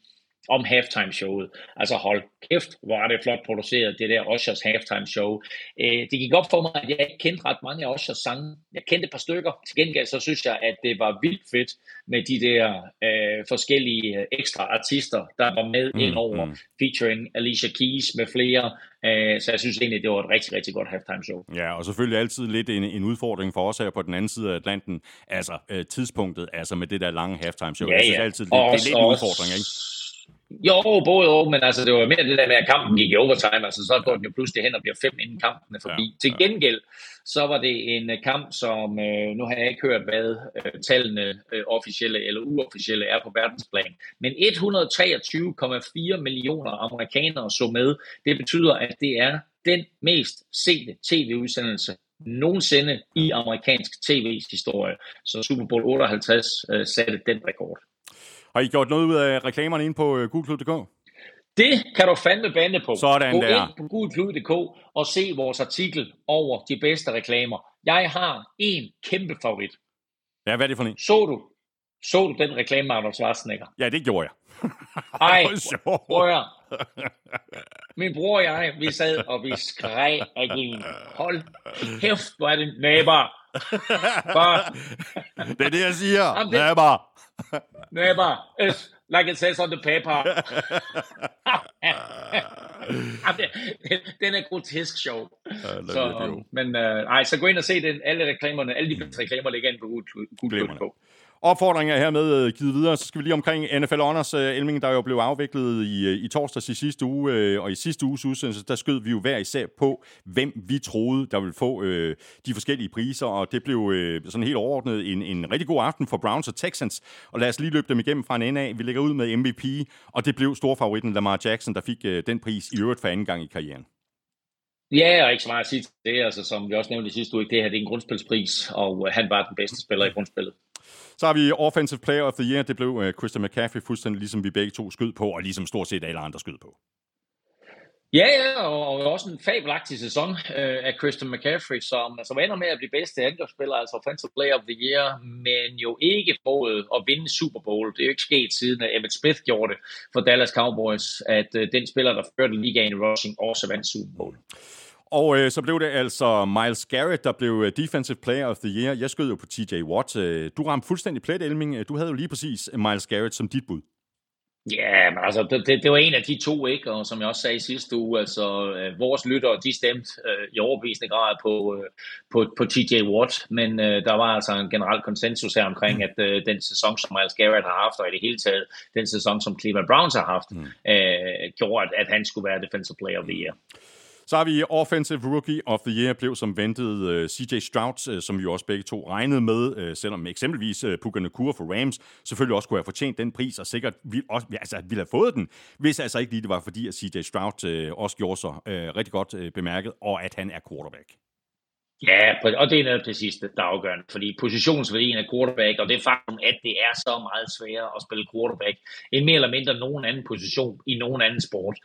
om halftime showet. Altså hold kæft, hvor er det flot produceret, det der Ushers halftime show. Øh, det gik op for mig, at jeg ikke kendte ret mange af Ushers sange. Jeg kendte et par stykker. Til gengæld så synes jeg, at det var vildt fedt med de der øh, forskellige øh, ekstra artister, der var med mm, ind over, mm. featuring Alicia Keys med flere. Øh, så jeg synes egentlig, det var et rigtig, rigtig godt halftime show. Ja, og selvfølgelig altid lidt en, en udfordring for os her på den anden side af Atlanten. Altså øh, tidspunktet, altså med det der lange halftime show. Ja, jeg synes ja. altid, det, det er lidt en udfordring, ikke? Jo, både og, men altså, det var mere det der med, at kampen gik i overtime, altså så går den jo pludselig hen og bliver fem inden kampen er forbi. Ja, Til gengæld, så var det en uh, kamp, som, uh, nu har jeg ikke hørt, hvad uh, tallene officielle eller uofficielle er på verdensplan, men 123,4 millioner amerikanere så med. Det betyder, at det er den mest sete tv-udsendelse nogensinde i amerikansk tv's historie. Så Super Bowl 58 uh, satte den rekord. Har I gjort noget ud af reklamerne inde på uh, gulklud.dk? Det kan du fandme bande på. Sådan Gå der. ind på gulklud.dk og se vores artikel over de bedste reklamer. Jeg har en kæmpe favorit. Ja, hvad er det for en? Så du, så du den reklame med Arnold Schwarzenegger? Ja, det gjorde jeg. Ej, (laughs) prøv at Min bror og jeg, vi sad og vi skreg af grin. Hold kæft, hvor er det næber. (laughs) det er det, jeg siger. Næber. Never. It's like it says on the paper. (laughs) den er grotesk sjov. så, men uh, ej, så gå ind og se den. Alle reklamerne, alle de reklamer ligger inde på Google. Opfordringen er hermed øh, givet videre. Så skal vi lige omkring NFL Honors, øh, Elming, der jo blev afviklet i, øh, i torsdags i sidste uge. Og i sidste uges udsendelse, der skød vi jo hver især på, hvem vi troede, der ville få øh, de forskellige priser. Og det blev øh, sådan helt overordnet en, en rigtig god aften for Browns og Texans. Og lad os lige løbe dem igennem fra en ende af. Vi lægger ud med MVP, og det blev storfavoritten Lamar Jackson, der fik øh, den pris i øvrigt for anden gang i karrieren. Ja, og ikke så meget at sige til det. Altså, som vi også nævnte i sidste uge, det her det er en grundspilspris, og han var den bedste spiller i grundspillet. Så har vi Offensive Player of the Year. Det blev uh, Christian McCaffrey, fuldstændig ligesom vi begge to skød på, og ligesom stort set alle andre skød på. Ja, ja, og, og også en fabelagtig sæson øh, af Christian McCaffrey, som, som ender med at blive bedste angrebsspiller, altså Offensive Player of the Year, men jo ikke fået at vinde Super Bowl. Det er jo ikke sket siden, at Emmett Smith gjorde det for Dallas Cowboys, at øh, den spiller, der førte ligaen i rushing, også vandt Super Bowl. Og øh, så blev det altså Miles Garrett, der blev øh, Defensive Player of the Year. Jeg skød jo på TJ Watt. Øh, du ramte fuldstændig plet, Elming. Du havde jo lige præcis Miles Garrett som dit bud. Ja, men altså, det, det, var en af de to, ikke? Og som jeg også sagde sidste uge, altså, øh, vores lyttere, de stemte øh, i overbevisende grad på, øh, på, på TJ Watt, men øh, der var altså en generel konsensus her omkring, mm. at øh, den sæson, som Miles Garrett har haft, og i det hele taget, den sæson, som Cleveland Browns har haft, mm. øh, gjorde, at, at han skulle være Defensive Player of the Year. Så har vi Offensive Rookie of the Year, blev som ventet øh, uh, CJ Stroud, uh, som vi også begge to regnede med, uh, selvom eksempelvis uh, Puka Nakua for Rams selvfølgelig også kunne have fortjent den pris, og sikkert ville, også, altså, ville have fået den, hvis altså ikke lige det var fordi, at CJ Stroud uh, også gjorde sig uh, rigtig godt uh, bemærket, og at han er quarterback. Ja, og det er netop det det, der er afgørende, fordi positionsværdien af quarterback, og det faktum, at det er så meget sværere at spille quarterback, end mere eller mindre nogen anden position i nogen anden sport,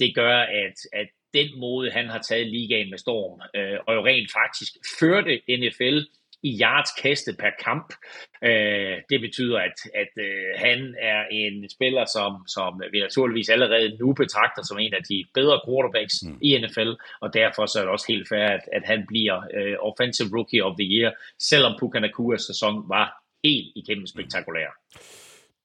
det gør, at, at den måde, han har taget ligaen med storm, øh, og jo rent faktisk førte NFL i yards kastet per kamp. Øh, det betyder, at, at øh, han er en spiller, som, som vi naturligvis allerede nu betragter som en af de bedre quarterbacks mm. i NFL, og derfor så er det også helt fair, at, at han bliver øh, Offensive Rookie of the Year, selvom Puka Nakuas sæson var helt igennem spektakulær. Mm.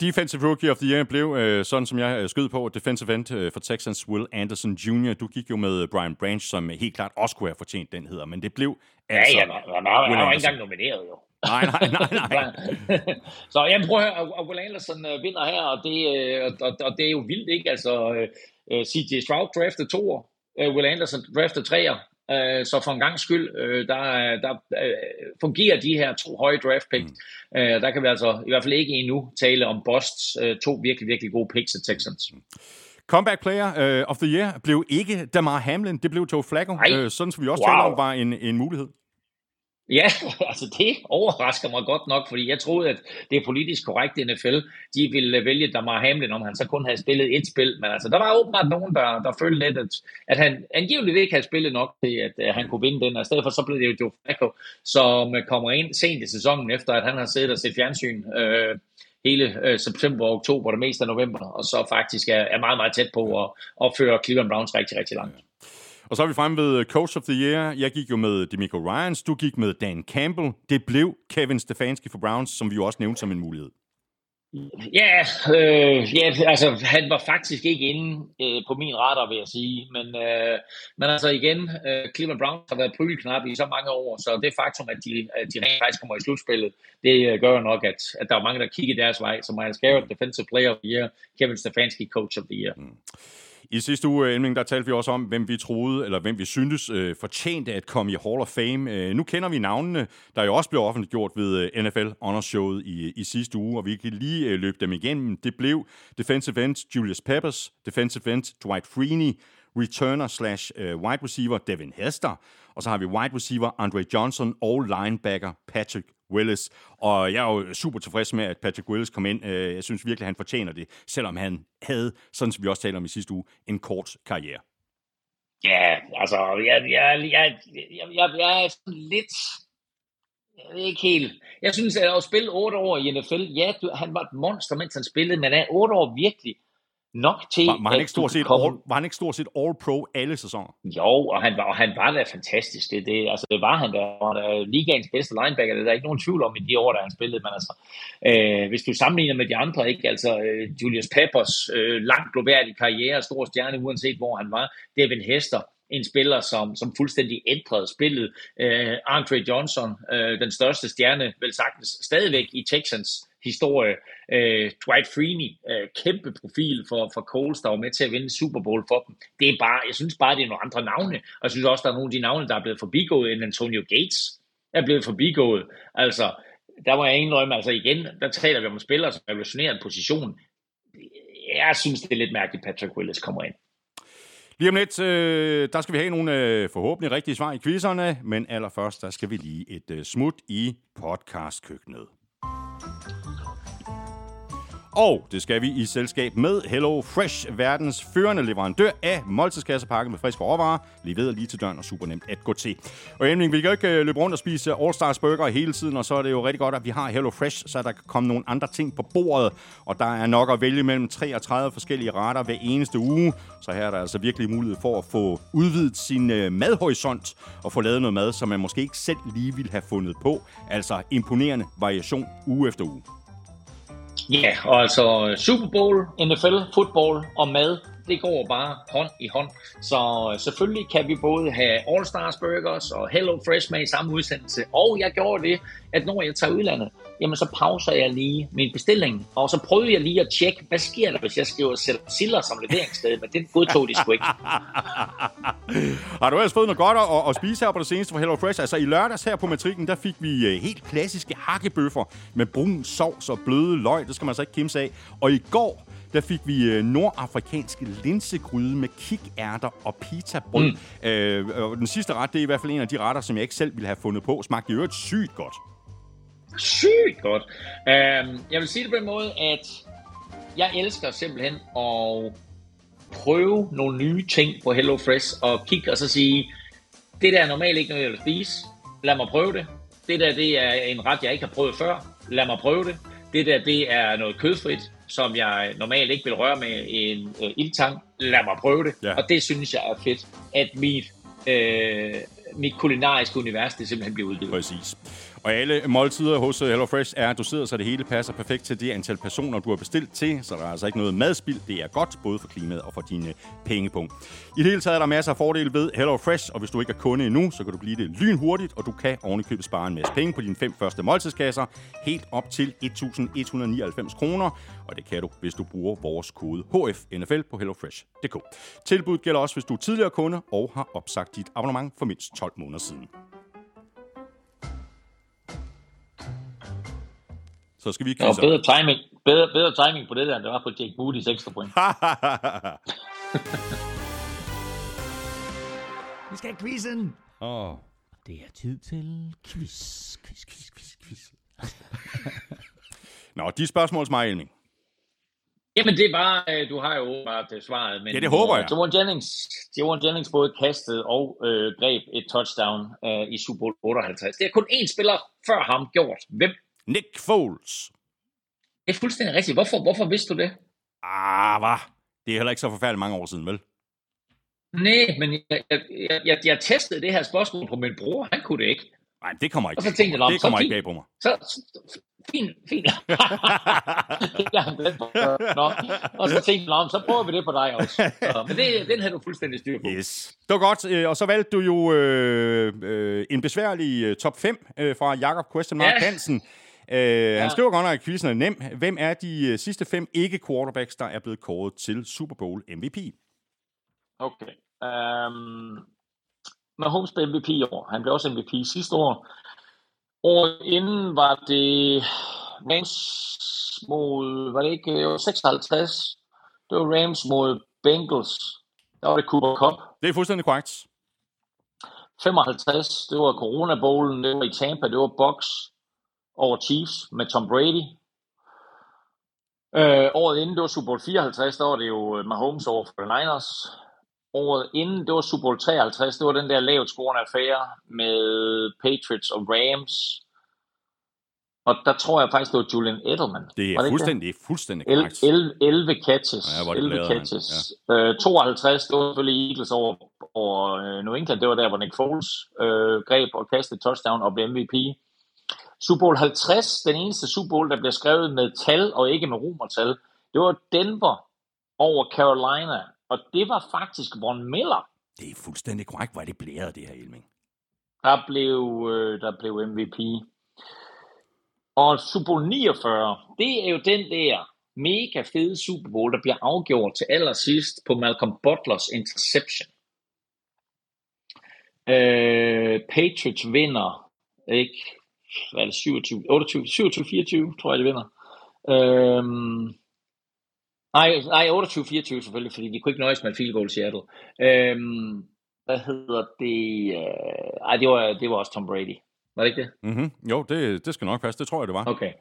Defensive Rookie of the Year blev, øh, sådan som jeg øh, skød på, defensive end øh, for Texans Will Anderson Jr. Du gik jo med Brian Branch, som helt klart også kunne have fortjent den hedder, men det blev altså... Ja, ja, han var ikke engang nomineret jo. Nej, nej, nej, nej. (laughs) så jeg prøver at høre, Will Anderson øh, vinder her, og det, øh, og, og det er jo vildt, ikke? Altså, øh, CJ Stroud draftet to Will Anderson draftet treer, Øh, så for en gang skyld, øh, der, der øh, fungerer de her to høje draft picks. Mm. Der kan vi altså i hvert fald ikke endnu tale om Bosts to virkelig, virkelig gode picks af Texans. Comeback Player uh, of the Year blev ikke Damar Hamlin, det blev Joe Flacco, uh, sådan som vi også wow. taler om, var en, en mulighed. Ja, (laughs) altså det overrasker mig godt nok, fordi jeg troede, at det er politisk korrekt i NFL. De ville øh, vælge Damar Hamlin, om han så kun havde spillet et spil. Men altså, der var åbenbart nogen, der, der følte lidt, at, at han angiveligt ikke havde spillet nok til, at, at han kunne vinde den. Og i stedet for, så blev det jo Joe Flacco, som øh, kommer ind sent i sæsonen, efter at han har siddet og set fjernsyn øh, hele øh, september og oktober, det meste af november, og så faktisk er, er meget, meget tæt på at, at føre Cleveland Browns rigtig, rigtig langt. Og så er vi fremme ved Coach of the Year. Jeg gik jo med Demico Ryans, du gik med Dan Campbell. Det blev Kevin Stefanski for Browns, som vi jo også nævnte som en mulighed. Ja, øh, ja, altså han var faktisk ikke inde øh, på min radar, vil jeg sige. Men, øh, men altså igen, øh, Cleveland Browns har været prygelknap i så mange år, så det faktum, at de, at de rent faktisk kommer i slutspillet, det øh, gør nok, at, at der er mange, der kigger deres vej. Så Miles Garrett, Defensive Player of the Year, Kevin Stefanski, Coach of the Year. Mm. I sidste uge, øh, Elming, der talte vi også om, hvem vi troede, eller hvem vi syntes øh, fortjente at komme i Hall of Fame. Øh, nu kender vi navnene, der jo også blev offentliggjort ved øh, NFL Honors Showet i, i sidste uge, og vi kan lige øh, løbe dem igennem. Det blev defensive end Julius Peppers, defensive end Dwight Freeney, returner slash øh, wide receiver Devin Hester, og så har vi wide receiver Andre Johnson og linebacker Patrick Willis. Og jeg er jo super tilfreds med, at Patrick Willis kom ind. Øh, jeg synes virkelig, at han fortjener det, selvom han havde, sådan som vi også talte om i sidste uge, en kort karriere. Ja, altså, jeg, jeg, jeg, jeg, jeg, jeg er sådan lidt... Jeg ved ikke helt. Jeg synes, at at spille otte år i NFL, ja, du, han var et monster, mens han spillede, men er otte år virkelig nok til, var, var, han ikke stort set komme... all, var han ikke stort set all-pro alle sæsoner? Jo, og han var, og han var da fantastisk. Det, det, altså, det var han der. var der ligaens bedste linebacker. Det er der ikke nogen tvivl om i de år, der han spillede. Men altså, øh, hvis du sammenligner med de andre, ikke? Altså, øh, Julius Peppers, øh, langt globalt karriere, stor stjerne, uanset hvor han var. Devin Hester, en spiller, som, som fuldstændig ændrede spillet. Uh, Andre Johnson, uh, den største stjerne, vel sagtens stadigvæk i Texans historie. Øh, Dwight Freeney, øh, kæmpe profil for, for Coles, der var med til at vinde Super Bowl for dem. Det er bare, jeg synes bare, det er nogle andre navne. Og jeg synes også, der er nogle af de navne, der er blevet forbigået, end Antonio Gates er blevet forbigået. Altså, der må jeg indrømme, altså igen, der taler vi om spillere, som revolutionerer en position. Jeg synes, det er lidt mærkeligt, Patrick Willis kommer ind. Lige om lidt, øh, der skal vi have nogle øh, forhåbentlig rigtige svar i quizzerne, men allerførst, der skal vi lige et øh, smut i podcastkøkkenet. Og det skal vi i selskab med Hello Fresh, verdens førende leverandør af måltidskassepakke med friske råvarer, leveret lige til døren og super nemt at gå til. Og Emling, vi kan jo ikke øh, løbe rundt og spise All Stars Burger hele tiden, og så er det jo rigtig godt, at vi har Hello Fresh, så der kan komme nogle andre ting på bordet, og der er nok at vælge mellem 33 forskellige retter hver eneste uge, så her er der altså virkelig mulighed for at få udvidet sin øh, madhorisont og få lavet noget mad, som man måske ikke selv lige ville have fundet på. Altså imponerende variation uge efter uge. Ja, og altså Super Bowl, NFL, football og mad det går bare hånd i hånd. Så øh, selvfølgelig kan vi både have All Stars Burgers og Hello Fresh med i samme udsendelse. Og jeg gjorde det, at når jeg tager udlandet, jamen så pauser jeg lige min bestilling, og så prøvede jeg lige at tjekke, hvad sker der, hvis jeg skriver Siller som leveringssted, men det godtog de sgu ikke. (laughs) Har du ellers fået noget godt at, at spise her på det seneste for Hello Fresh? Altså i lørdags her på matrikken, der fik vi øh, helt klassiske hakkebøffer med brun sovs og bløde løg. Det skal man altså ikke kimse af. Og i går, der fik vi øh, nordafrikansk linsegryde med kikærter og pitabrød. Mm. Øh, og den sidste ret, det er i hvert fald en af de retter, som jeg ikke selv ville have fundet på. Smagte i øvrigt sygt godt. Sygt godt. Um, jeg vil sige det på den måde, at jeg elsker simpelthen at prøve nogle nye ting på HelloFresh og kigge og så sige, det der er normalt ikke noget, jeg vil spise. Lad mig prøve det. Det der, det er en ret, jeg ikke har prøvet før. Lad mig prøve det. Det der, det er noget kødfrit, som jeg normalt ikke vil røre med en øh, ildtang. Lad mig prøve det. Ja. Og det synes jeg er fedt, at mit, øh, mit kulinariske univers, det simpelthen bliver udvidet. Præcis. Og alle måltider hos øh, HelloFresh er doseret, så det hele passer perfekt til det antal personer, du har bestilt til. Så der er altså ikke noget madspild. Det er godt, både for klimaet og for dine pengepunkt. I det hele taget er der masser af fordele ved HelloFresh, og hvis du ikke er kunde endnu, så kan du blive det lynhurtigt, og du kan ovenikøbet spare en masse penge på dine fem første måltidskasser, helt op til 1.199 kroner. Og det kan du, hvis du bruger vores kode HFNFL på hellofresh.dk. Tilbuddet gælder også, hvis du er tidligere kunde og har opsagt dit abonnement for mindst 12 måneder siden. Så skal vi Der var bedre timing, bedre, bedre timing på det der, end det var på Jake Moody's ekstra point. (laughs) Vi skal have quizzen. Åh. Det er tid til quiz, quiz, quiz, quiz, quiz. Nå, de spørgsmål til mig, Elming. Jamen det var, øh, du har jo åbenbart øh, svaret, men Ja, det håber jeg. øh, Jawan Jennings, Jawan Jennings både kastede og øh, greb et touchdown øh, i Super Bowl 58. Det er kun én spiller før ham gjort. Hvem? Nick Foles. Det er fuldstændig rigtigt. Hvorfor, hvorfor vidste du det? Ah, hvad? Det er heller ikke så forfærdeligt mange år siden, vel? Nej, men jeg, jeg, jeg, jeg, testede det her spørgsmål på min bror. Han kunne det ikke. Nej, det kommer ikke. Og så tænkte jeg, "Nå, det kommer fint." ikke bag på mig. Så, så fint, fint. (laughs) Nå. Og så tænkte jeg, "Nå, så prøver vi det på dig også. Så, men det, den havde du fuldstændig styr på. Yes. Det var godt. øh, Og så valgte du jo øh, øh, en besværlig øh, top 5 øh, fra Jakob Question Mark Ja. Hansen. Øh, Han skriver godt nok, at quizzen er nem. Hvem er de øh, sidste fem ikke-quarterbacks, der er blevet kåret til Super Bowl MVP? Okay. Um, Mahomes blev MVP i år. Han blev også MVP sidste år. Året inden var det Rams mod, var det ikke, det var 56. Det var Rams mod Bengals. Der var det Cooper Cup. Det er fuldstændig korrekt. 55, det var Corona Bowlen, det var i Tampa, det var Bucks over Chiefs med Tom Brady. Øh, året inden, det var Super Bowl 54, der var det jo øh, Mahomes over for Niners. Året inden, det var Super Bowl 53, det var den der lavt scorende affære med Patriots og Rams. Og der tror jeg faktisk, det var Julian Edelman. Det er ikke fuldstændig, det fuldstændig korrekt. 11, 11 catches. Ja, hvor er det 11 glad, han. catches. Øh, 52, det var selvfølgelig Eagles over, over øh, New England. Det var der, hvor Nick Foles øh, greb og kastede touchdown og blev MVP. Super Bowl 50, den eneste Super Bowl, der bliver skrevet med tal og ikke med romertal, det var Denver over Carolina. Og det var faktisk Von Miller, Det er fuldstændig korrekt. Hvor det blæret, det her, Elming? der blev, øh, der blev MVP. Og Super Bowl 49, det er jo den der mega fede Super Bowl, der bliver afgjort til allersidst på Malcolm Butlers interception. Øh, Patriots vinder, ikke, hvad er det, 27, 28, 27, 24, tror jeg, de vinder. Øhm, nej, nej, 28, 24 selvfølgelig, fordi de kunne ikke nøjes med et field goal i Seattle. Øhm, hvad hedder det? Øh, ej, det var, det var også Tom Brady. Var det ikke det? Mm-hmm. Jo, det, det skal nok passe. Det tror jeg, det var. Okay.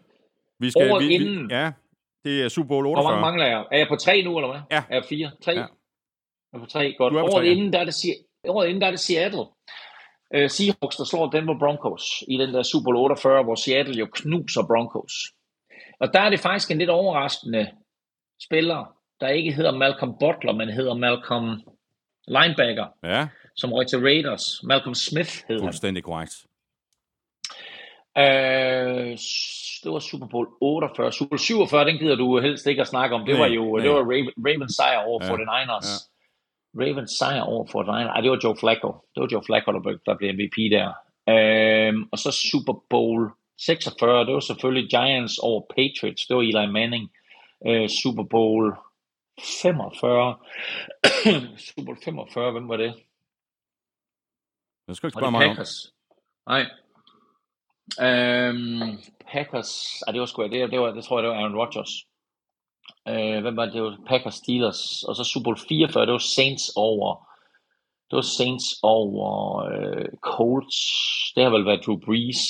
Vi skal, Året vi, inden. Vi, ja, det er Super Bowl Hvor 48. mange mangler jeg? Er jeg på tre nu, eller hvad? Ja. Er jeg fire? Tre? Ja. Jeg er på tre, godt. Du er på Året, tre, ja. inden, der er det, året inden, der er det Seattle. Uh, Seahawks, der slår Denver Broncos i den der Super Bowl 48, hvor Seattle jo knuser Broncos. Og der er det faktisk en lidt overraskende spiller, der ikke hedder Malcolm Butler, men hedder Malcolm Linebacker, Ja, som røg til Raiders. Malcolm Smith hedder han. fuldstændig korrekt. Øh, det var Super Bowl 48. Super Bowl 47, den gider du helst ikke at snakke om. Det Nej, var jo nej. det var Raven, Ravens sejr over Ja, 49ers. Ravens sejr over 49ers. Ej, det var Joe Flacco. Det var Joe Flacco, der blev, der blev MVP der. Øhm, og så Super Bowl 46, det var selvfølgelig Giants over Patriots. Det var Eli Manning. Øh, Super Bowl 45. (coughs) Super Bowl 45, hvem var det? Jeg skal ikke spørge det mig om. Packers? Nej. Øhm, Packers, ej, det var sgu, det, det, var, det tror jeg, det var Aaron Rodgers. Øh, hvem var det? Det var Packers Steelers. Og så Super Bowl 44, det var Saints over, det var Saints over øh, Colts. Det har vel været Drew Brees.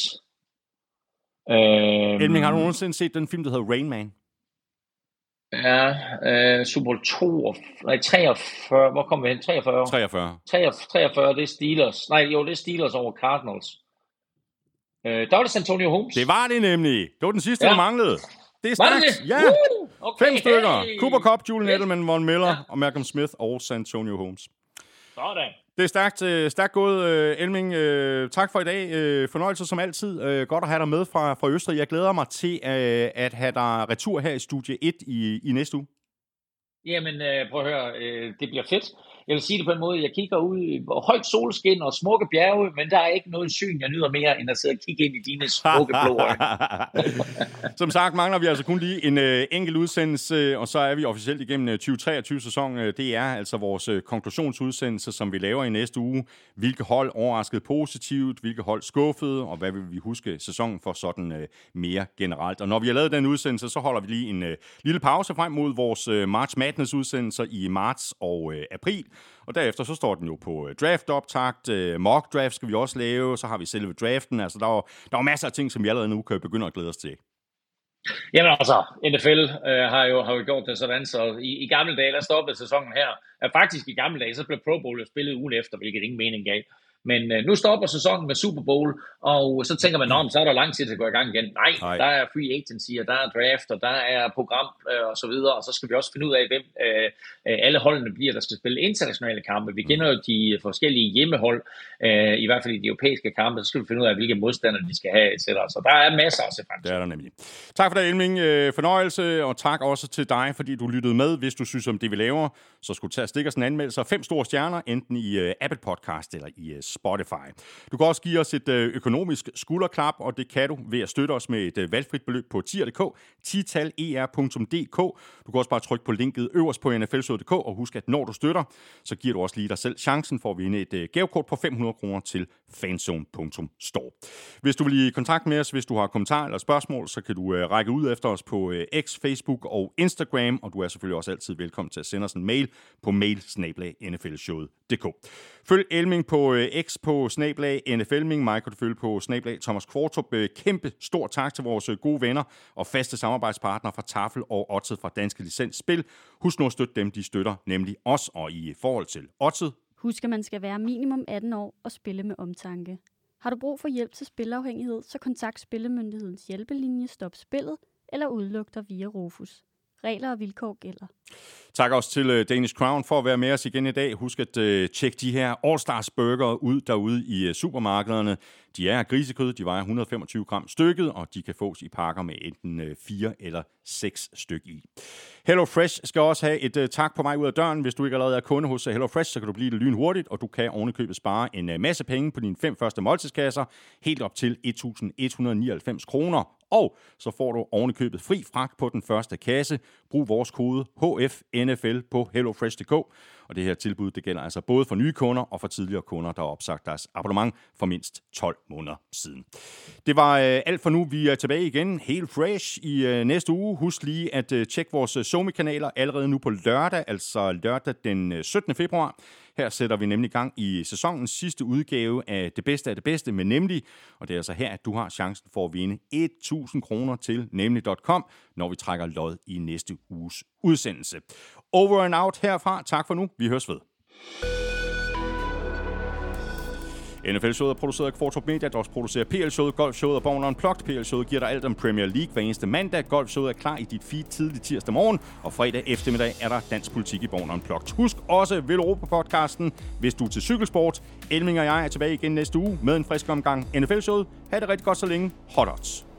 Øhm, Elming, har du nogensinde set den film, der hedder Rain Man? Ja, øh, Super Bowl 2, nej, 43, hvor kom vi hen? 43? 43. 43, 43, det er Steelers. Nej, jo, det er Steelers over Cardinals. Øh, der var det Santonio Holmes. Det var det nemlig. Det var den sidste, Ja. der manglede. Det er det? Ja, Uh, okay, fem stykker. Cooper Cup, Julian Fedt. Edelman, Von Miller Ja. og Malcolm Smith og Santonio Holmes. Sådan. Det er stærkt, øh, stærkt gået, øh, Elming. Øh, tak for i dag. Fornøjelse som altid. Godt at have dig med fra, fra Østrig. Jeg glæder mig til at have dig retur her i Studie 1 i, i næste uge. Jamen, prøv at høre, det bliver fedt. Jeg vil sige det på en måde, jeg kigger ud i højt solskin og smukke bjerge, men der er ikke noget syn, jeg nyder mere, end at sidde og kigge ind i dine smukke blå øjne. (laughs) Som sagt mangler vi altså kun lige en øh, enkelt udsendelse, og så er vi officielt igennem øh, 2023-sæson. Øh, det er altså vores øh, konklusionsudsendelse, som vi laver i næste uge. Hvilke hold overraskede positivt, hvilke hold skuffede, og hvad vil vi huske sæsonen for sådan øh, mere generelt. Og når vi har lavet den udsendelse, så holder vi lige en øh, lille pause frem mod vores øh, March Madness-udsendelser i marts og øh, april. Og derefter så står den jo på øh, draft-optakt, øh, mock draft skal vi også lave, så har vi selve draften. Altså der er, jo, der er jo masser af ting, som vi allerede nu kan begynde at glæde os til. Jamen altså, NFL øh, har, jo, har jo gjort det sådan, så i, i gamle dage, der stoppede sæsonen her. Ja, faktisk i gamle dage, så blev Pro Bowl spillet ugen efter, hvilket ingen mening gav. Men øh, nu stopper sæsonen med Super Bowl, og så tænker man, om så er der lang tid til at gå i gang igen. Nej, Nej. Der er free agency, og der er draft, og der er program øh, og så videre, og så skal vi også finde ud af, hvem øh, øh, alle holdene bliver, der skal spille internationale kampe. Vi kender jo de forskellige hjemmehold, øh, i hvert fald i de europæiske kampe, så skal vi finde ud af, hvilke modstandere de skal have, etc. Så der er masser at se frem Det til. er der nemlig. Tak for det, Elming. Øh, Fornøjelse, og tak også til dig, fordi du lyttede med. Hvis du synes om det, vi laver, så skulle du tage og stikke os en anmeldelse. Fem store stjerner, enten i uh, Apple Podcast eller i Spotify. Du kan også give os et øh, økonomisk skulderklap, og det kan du ved at støtte os med et øh, valgfrit beløb på tier.dk, titaler.dk. Du kan også bare trykke på linket øverst på nflsød.dk, og husk, at når du støtter, så giver du også lige dig selv chancen for at vinde et øh, gavekort på 500 kroner til fanzone.store. Hvis du vil i kontakt med os, hvis du har kommentarer eller spørgsmål, så kan du række ud efter os på X, Facebook og Instagram, og du er selvfølgelig også altid velkommen til at sende os en mail på mail Følg Elming på X på snablag NFLming, mig kan du følge på snablag Thomas Kvartrup. Øh, kæmpe stor tak til vores øh, gode venner og faste samarbejdspartnere fra Tafel og Otted fra Danske Licens Spil. Husk nu at støtte dem, de støtter, nemlig os, og i forhold til Otted, Husk, at man skal være minimum 18 år og spille med omtanke. Har du brug for hjælp til spilafhængighed, så kontakt Spillemyndighedens hjælpelinje Stop Spillet eller udluk dig via Rufus. Regler og vilkår gælder. Tak også til øh, Danish Crown for at være med os igen i dag. Husk at øh, tjekke de her All-Stars burger ud derude i øh, supermarkederne. De er grisekød, de vejer 125 gram stykket, og de kan fås i pakker med enten 4 eller 6 styk i. Hello Fresh skal også have et tak på mig ud af døren. Hvis du ikke allerede er kunde hos Hello Fresh, så kan du blive det lynhurtigt, og du kan ovenikøbet spare en masse penge på dine fem første måltidskasser, helt op til 1.199 kroner. Og så får du ovenikøbet fri fragt på den første kasse. Brug vores kode HFNFL på hellofresh.dk. Og det her tilbud det gælder altså både for nye kunder og for tidligere kunder, der har opsagt deres abonnement for mindst 12 måneder siden. Det var øh, alt for nu. Vi er tilbage igen helt fresh i øh, næste uge. Husk lige at øh, tjekke vores øh, Somi-kanaler allerede nu på lørdag, altså lørdag den øh, 17. februar. Her sætter vi nemlig gang i sæsonens sidste udgave af Det Bedste af det Bedste med Nemlig. Og det er altså her, at du har chancen for at vinde 1.000 kroner til nemlig.com, når vi trækker lod i næste uges udsendelse. Over and out herfra. Tak for nu. Vi høres ved. NFL-showet er produceret af Kvartrup Media, der også producerer PL-showet, Golf-showet og Born Unplugged. PL-showet giver dig alt om Premier League hver eneste mandag. Golf-showet er klar i dit feed tidlig tirsdag morgen, og fredag eftermiddag er der dansk politik i Born Unplugged. Husk også Vel Europa-podcasten, hvis du er til cykelsport. Elming og jeg er tilbage igen næste uge med en frisk omgang NFL-showet. Ha' det rigtig godt så længe. Hot odds.